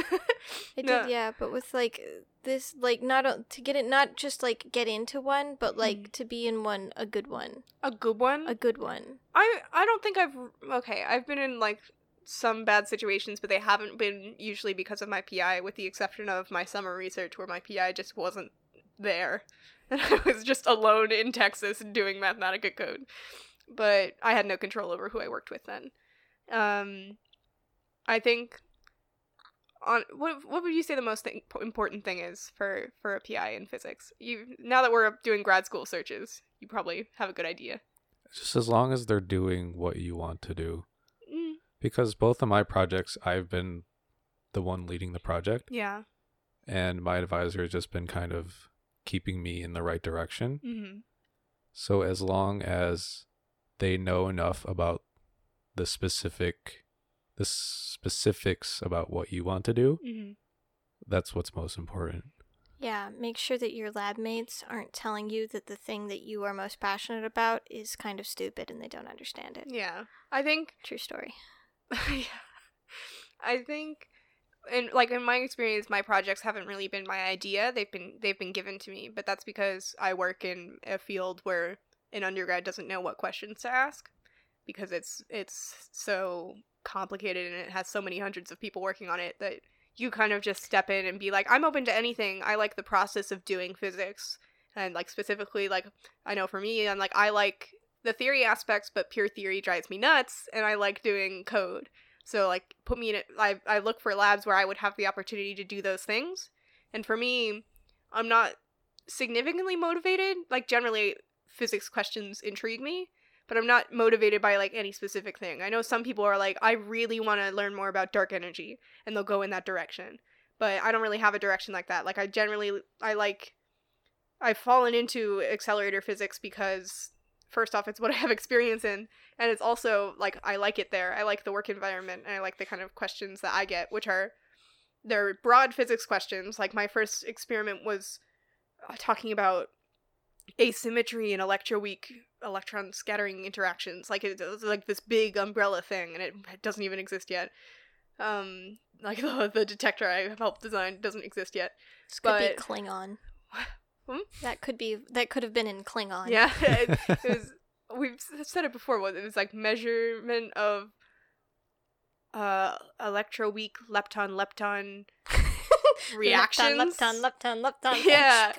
Speaker 3: I
Speaker 2: No.
Speaker 3: did, yeah. But with like this, like not a, to get it, not just like get into one, but like
Speaker 2: Mm.
Speaker 3: to be in one, a good one,
Speaker 2: A good one.
Speaker 3: a good one.
Speaker 2: I I don't think I've okay. I've been in like some bad situations, but they haven't been usually because of my PI, with the exception of my summer research where my PI just wasn't there, and I was just alone in Texas doing Mathematica code. But I had no control over who I worked with then. Um, I think on what what would you say the most thing, important thing is for for a PI in physics? You now that we're doing grad school searches, you probably have a good idea.
Speaker 1: Just as long as they're doing what you want to do.
Speaker 2: Mm,
Speaker 1: Because both of my projects, I've been the one leading the project,
Speaker 2: yeah.
Speaker 1: and my advisor has just been kind of keeping me in the right direction.
Speaker 2: Mm-hmm.
Speaker 1: So as long as they know enough about the specific the specifics about what you want to do,
Speaker 2: Mm-hmm.
Speaker 1: that's what's most important.
Speaker 3: Yeah, make sure that your lab mates aren't telling you that the thing that you are most passionate about is kind of stupid and they don't understand it.
Speaker 2: Yeah. I think
Speaker 3: True story.
Speaker 2: yeah. I think in like in my experience my projects haven't really been my idea. They've been they've been given to me, but that's because I work in a field where an undergrad doesn't know what questions to ask because it's it's so complicated and it has so many hundreds of people working on it that you kind of just step in and be like I'm open to anything. I like the process of doing physics and like specifically like I know for me I'm like I like the theory aspects but pure theory drives me nuts and I like doing code. So like put me in it I I look for labs where I would have the opportunity to do those things. And for me, I'm not significantly motivated. Like generally physics questions intrigue me, but I'm not motivated by like any specific thing. I know some people are like I really want to learn more about dark energy and they'll go in that direction. But I don't really have a direction like that. Like I generally I like I've fallen into accelerator physics because first off it's what I have experience in and it's also like I like it there. I like the work environment and I like the kind of questions that I get, which are they're broad physics questions. Like my first experiment was uh, talking about asymmetry in electroweak electron scattering interactions. Like it, it was like this big umbrella thing, and it, it doesn't even exist yet. Um, like the, the detector I helped design doesn't exist yet.
Speaker 3: This could be Klingon.
Speaker 2: Hmm?
Speaker 3: That could be that could have been in Klingon.
Speaker 2: Yeah, it, it was. We've said it before. It was like measurement of uh electroweak lepton lepton reactions.
Speaker 3: Lepton, lepton, lepton, lepton.
Speaker 2: Yeah.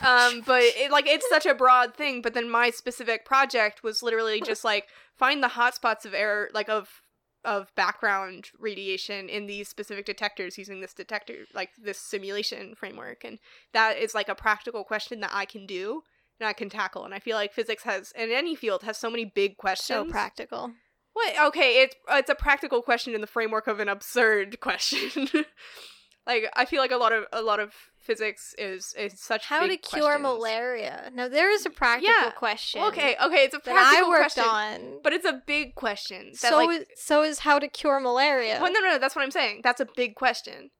Speaker 2: um but it like it's such a broad thing but then my specific project was literally just like find the hotspots of error like of of background radiation in these specific detectors using this detector like this simulation framework and that is like a practical question that i can do and i can tackle and i feel like physics has in any field has so many big questions
Speaker 3: so practical.
Speaker 2: what? Okay, it's it's a practical question in the framework of an absurd question. Like I feel like a lot of a lot of physics is is such
Speaker 3: How to cure
Speaker 2: questions.
Speaker 3: malaria? Now there is a practical
Speaker 2: Yeah.
Speaker 3: question.
Speaker 2: Okay, okay, it's a
Speaker 3: That I
Speaker 2: practical
Speaker 3: worked
Speaker 2: question,
Speaker 3: on.
Speaker 2: but it's a big question. That,
Speaker 3: so
Speaker 2: like,
Speaker 3: is, so is how to cure malaria.
Speaker 2: well, no, no, no, that's what I'm saying. That's a big question,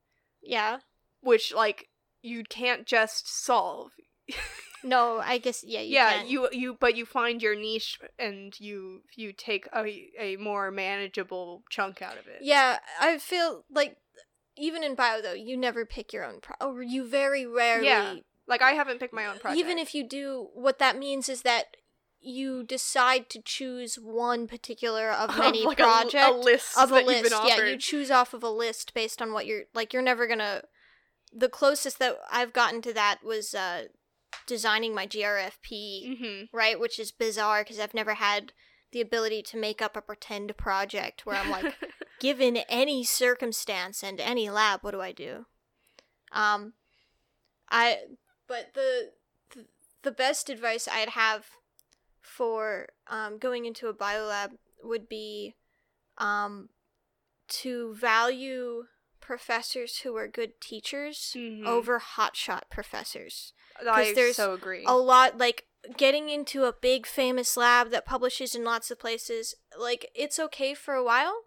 Speaker 3: yeah.
Speaker 2: which like you can't just solve.
Speaker 3: No, I guess yeah. You
Speaker 2: yeah,
Speaker 3: can.
Speaker 2: you you but you find your niche and you you take a a more manageable chunk out of it.
Speaker 3: Yeah, I feel like even in bio though, you never pick your own pro. Or you very rarely.
Speaker 2: Yeah, Like I haven't picked my own project.
Speaker 3: Even if you do, what that means is that you decide to choose one particular of many
Speaker 2: like a-
Speaker 3: project
Speaker 2: a, list
Speaker 3: of a list. Yeah, you choose off of a list based on what you're like. You're never gonna. The closest that I've gotten to that was uh, designing my GRFP,
Speaker 2: hmm
Speaker 3: right? Which is bizarre because I've never had the ability to make up a pretend project where I'm like, given any circumstance and any lab, what do I do? Um, I but the the, best advice I'd have for um, going into a biolab would be um, to value professors who are good teachers
Speaker 2: Mhm.
Speaker 3: over hotshot professors
Speaker 2: I
Speaker 3: there's
Speaker 2: so agree.
Speaker 3: a lot like getting into a big famous lab that publishes in lots of places like it's okay for a while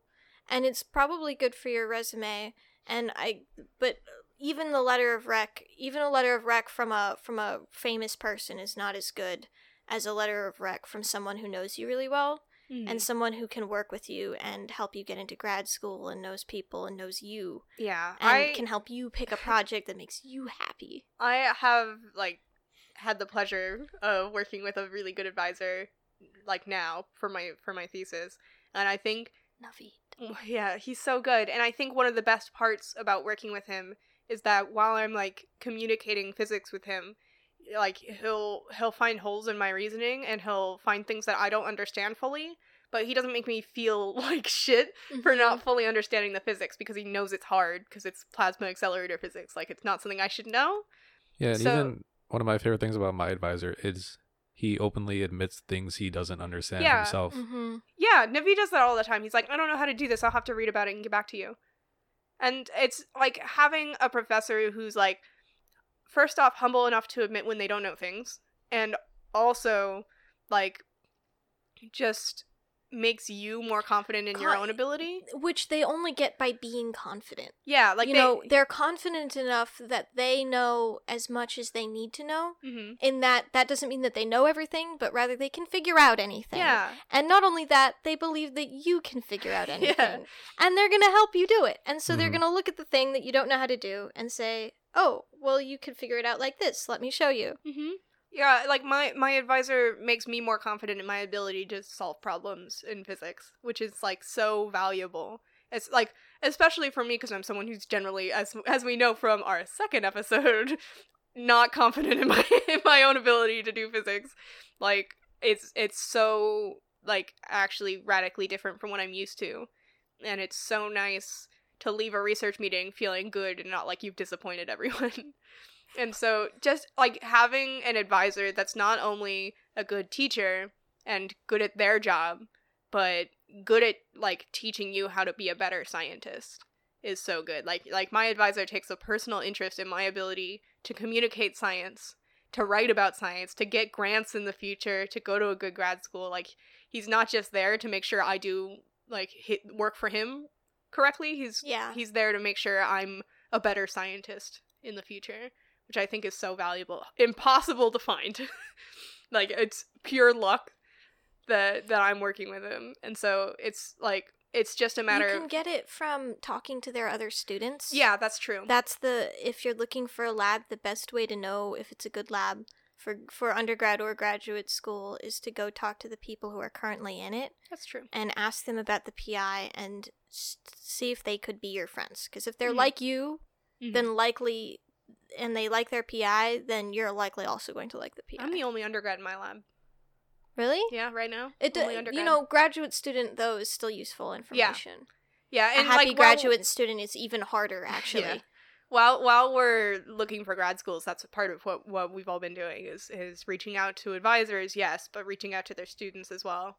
Speaker 3: and it's probably good for your resume and i but even the letter of rec even a letter of rec from a from a famous person is not as good as a letter of rec from someone who knows you really well
Speaker 2: Mhm.
Speaker 3: and someone who can work with you and help you get into grad school and knows people and knows you
Speaker 2: yeah,
Speaker 3: and
Speaker 2: I
Speaker 3: can help you pick a project that makes you happy
Speaker 2: I have like had the pleasure of working with a really good advisor like now for my for my thesis, and I think
Speaker 3: Naveed.
Speaker 2: Yeah, he's so good. And I think one of the best parts about working with him is that while I'm like communicating physics with him, like he'll he'll find holes in my reasoning and he'll find things that I don't understand fully, but he doesn't make me feel like shit for
Speaker 3: Mm-hmm.
Speaker 2: not fully understanding the physics because he knows it's hard because it's plasma accelerator physics. Like it's not something I should know.
Speaker 1: Yeah, and
Speaker 2: So-
Speaker 1: even one of my favorite things about my advisor is he openly admits things he doesn't understand
Speaker 2: Yeah.
Speaker 1: himself.
Speaker 3: Mm-hmm.
Speaker 2: Yeah, Navi does that all the time. He's like, I don't know how to do this. I'll have to read about it and get back to you. And it's like having a professor who's like, first off, humble enough to admit when they don't know things, and also like just makes you more confident in your own ability.
Speaker 3: Which they only get by being confident.
Speaker 2: Yeah, like
Speaker 3: you
Speaker 2: they,
Speaker 3: know, they're confident enough that they know as much as they need to know.
Speaker 2: Mhm.
Speaker 3: In that, that doesn't mean that they know everything, but rather they can figure out anything.
Speaker 2: Yeah,
Speaker 3: And not only that, they believe that you can figure out anything.
Speaker 2: Yeah.
Speaker 3: And they're going to help you do it. And so they're
Speaker 1: Mhm.
Speaker 3: going to look at the thing that you don't know how to do and say, oh, well, you could figure it out like this. Let me show you.
Speaker 2: hmm Yeah, like my my advisor makes me more confident in my ability to solve problems in physics, which is like so valuable. It's like especially for me because I'm someone who's generally, as as we know from our second episode, not confident in my in my own ability to do physics. Like it's it's so like actually radically different from what I'm used to, and it's so nice to leave a research meeting feeling good and not like you've disappointed everyone. And so just like having an advisor that's not only a good teacher and good at their job, but good at like teaching you how to be a better scientist is so good. Like like my advisor takes a personal interest in my ability to communicate science, to write about science, to get grants in the future, to go to a good grad school. Like he's not just there to make sure I do like hit work for him correctly. He's
Speaker 3: Yeah.
Speaker 2: he's there to make sure I'm a better scientist in the future, which I think is so valuable. Impossible to find. like it's pure luck that that I'm working with him. And so it's like it's just a matter
Speaker 3: you can
Speaker 2: of
Speaker 3: get it from talking to their other students.
Speaker 2: Yeah, that's true.
Speaker 3: That's the if you're looking for a lab, the best way to know if it's a good lab for for undergrad or graduate school is to go talk to the people who are currently in it
Speaker 2: that's true.
Speaker 3: and ask them about the PI and s- see if they could be your friends. Because if they're
Speaker 2: Mhm.
Speaker 3: like you,
Speaker 2: Mhm.
Speaker 3: then likely, and they like their PI, then you're likely also going to like the PI.
Speaker 2: I'm the only undergrad in my lab.
Speaker 3: really?
Speaker 2: Yeah, right now.
Speaker 3: It
Speaker 2: Only
Speaker 3: d- you know, graduate student though is still useful information.
Speaker 2: yeah,
Speaker 3: A
Speaker 2: and
Speaker 3: happy
Speaker 2: like,
Speaker 3: graduate student is even harder actually.
Speaker 2: while while we're looking for grad schools that's part of what what we've all been doing is is reaching out to advisors yes but reaching out to their students as well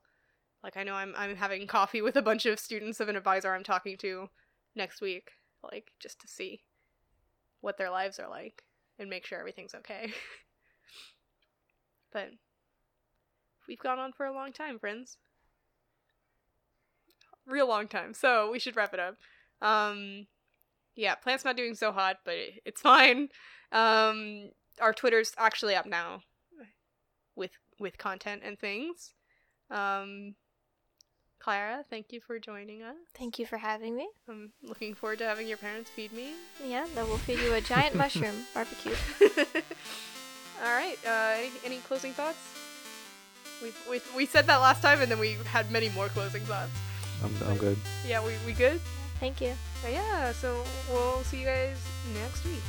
Speaker 2: like i know i'm i'm having coffee with a bunch of students of an advisor i'm talking to next week like just to see what their lives are like and make sure everything's okay but we've gone on for a long time friends real long time so we should wrap it up um yeah, plant's not doing so hot, but it- it's fine. Um, our Twitter's actually up now, with with content and things. Um, Clara, thank you for joining us.
Speaker 3: Thank you for having me.
Speaker 2: I'm looking forward to having your parents feed me.
Speaker 3: Yeah, that will feed you a giant mushroom barbecue.
Speaker 2: All right. Uh, any, any closing thoughts? We we we said that last time, and then we had many more closing thoughts.
Speaker 1: I'm, I'm good.
Speaker 2: Yeah, we we good.
Speaker 3: Thank you.
Speaker 2: But yeah, so we'll see you guys next week.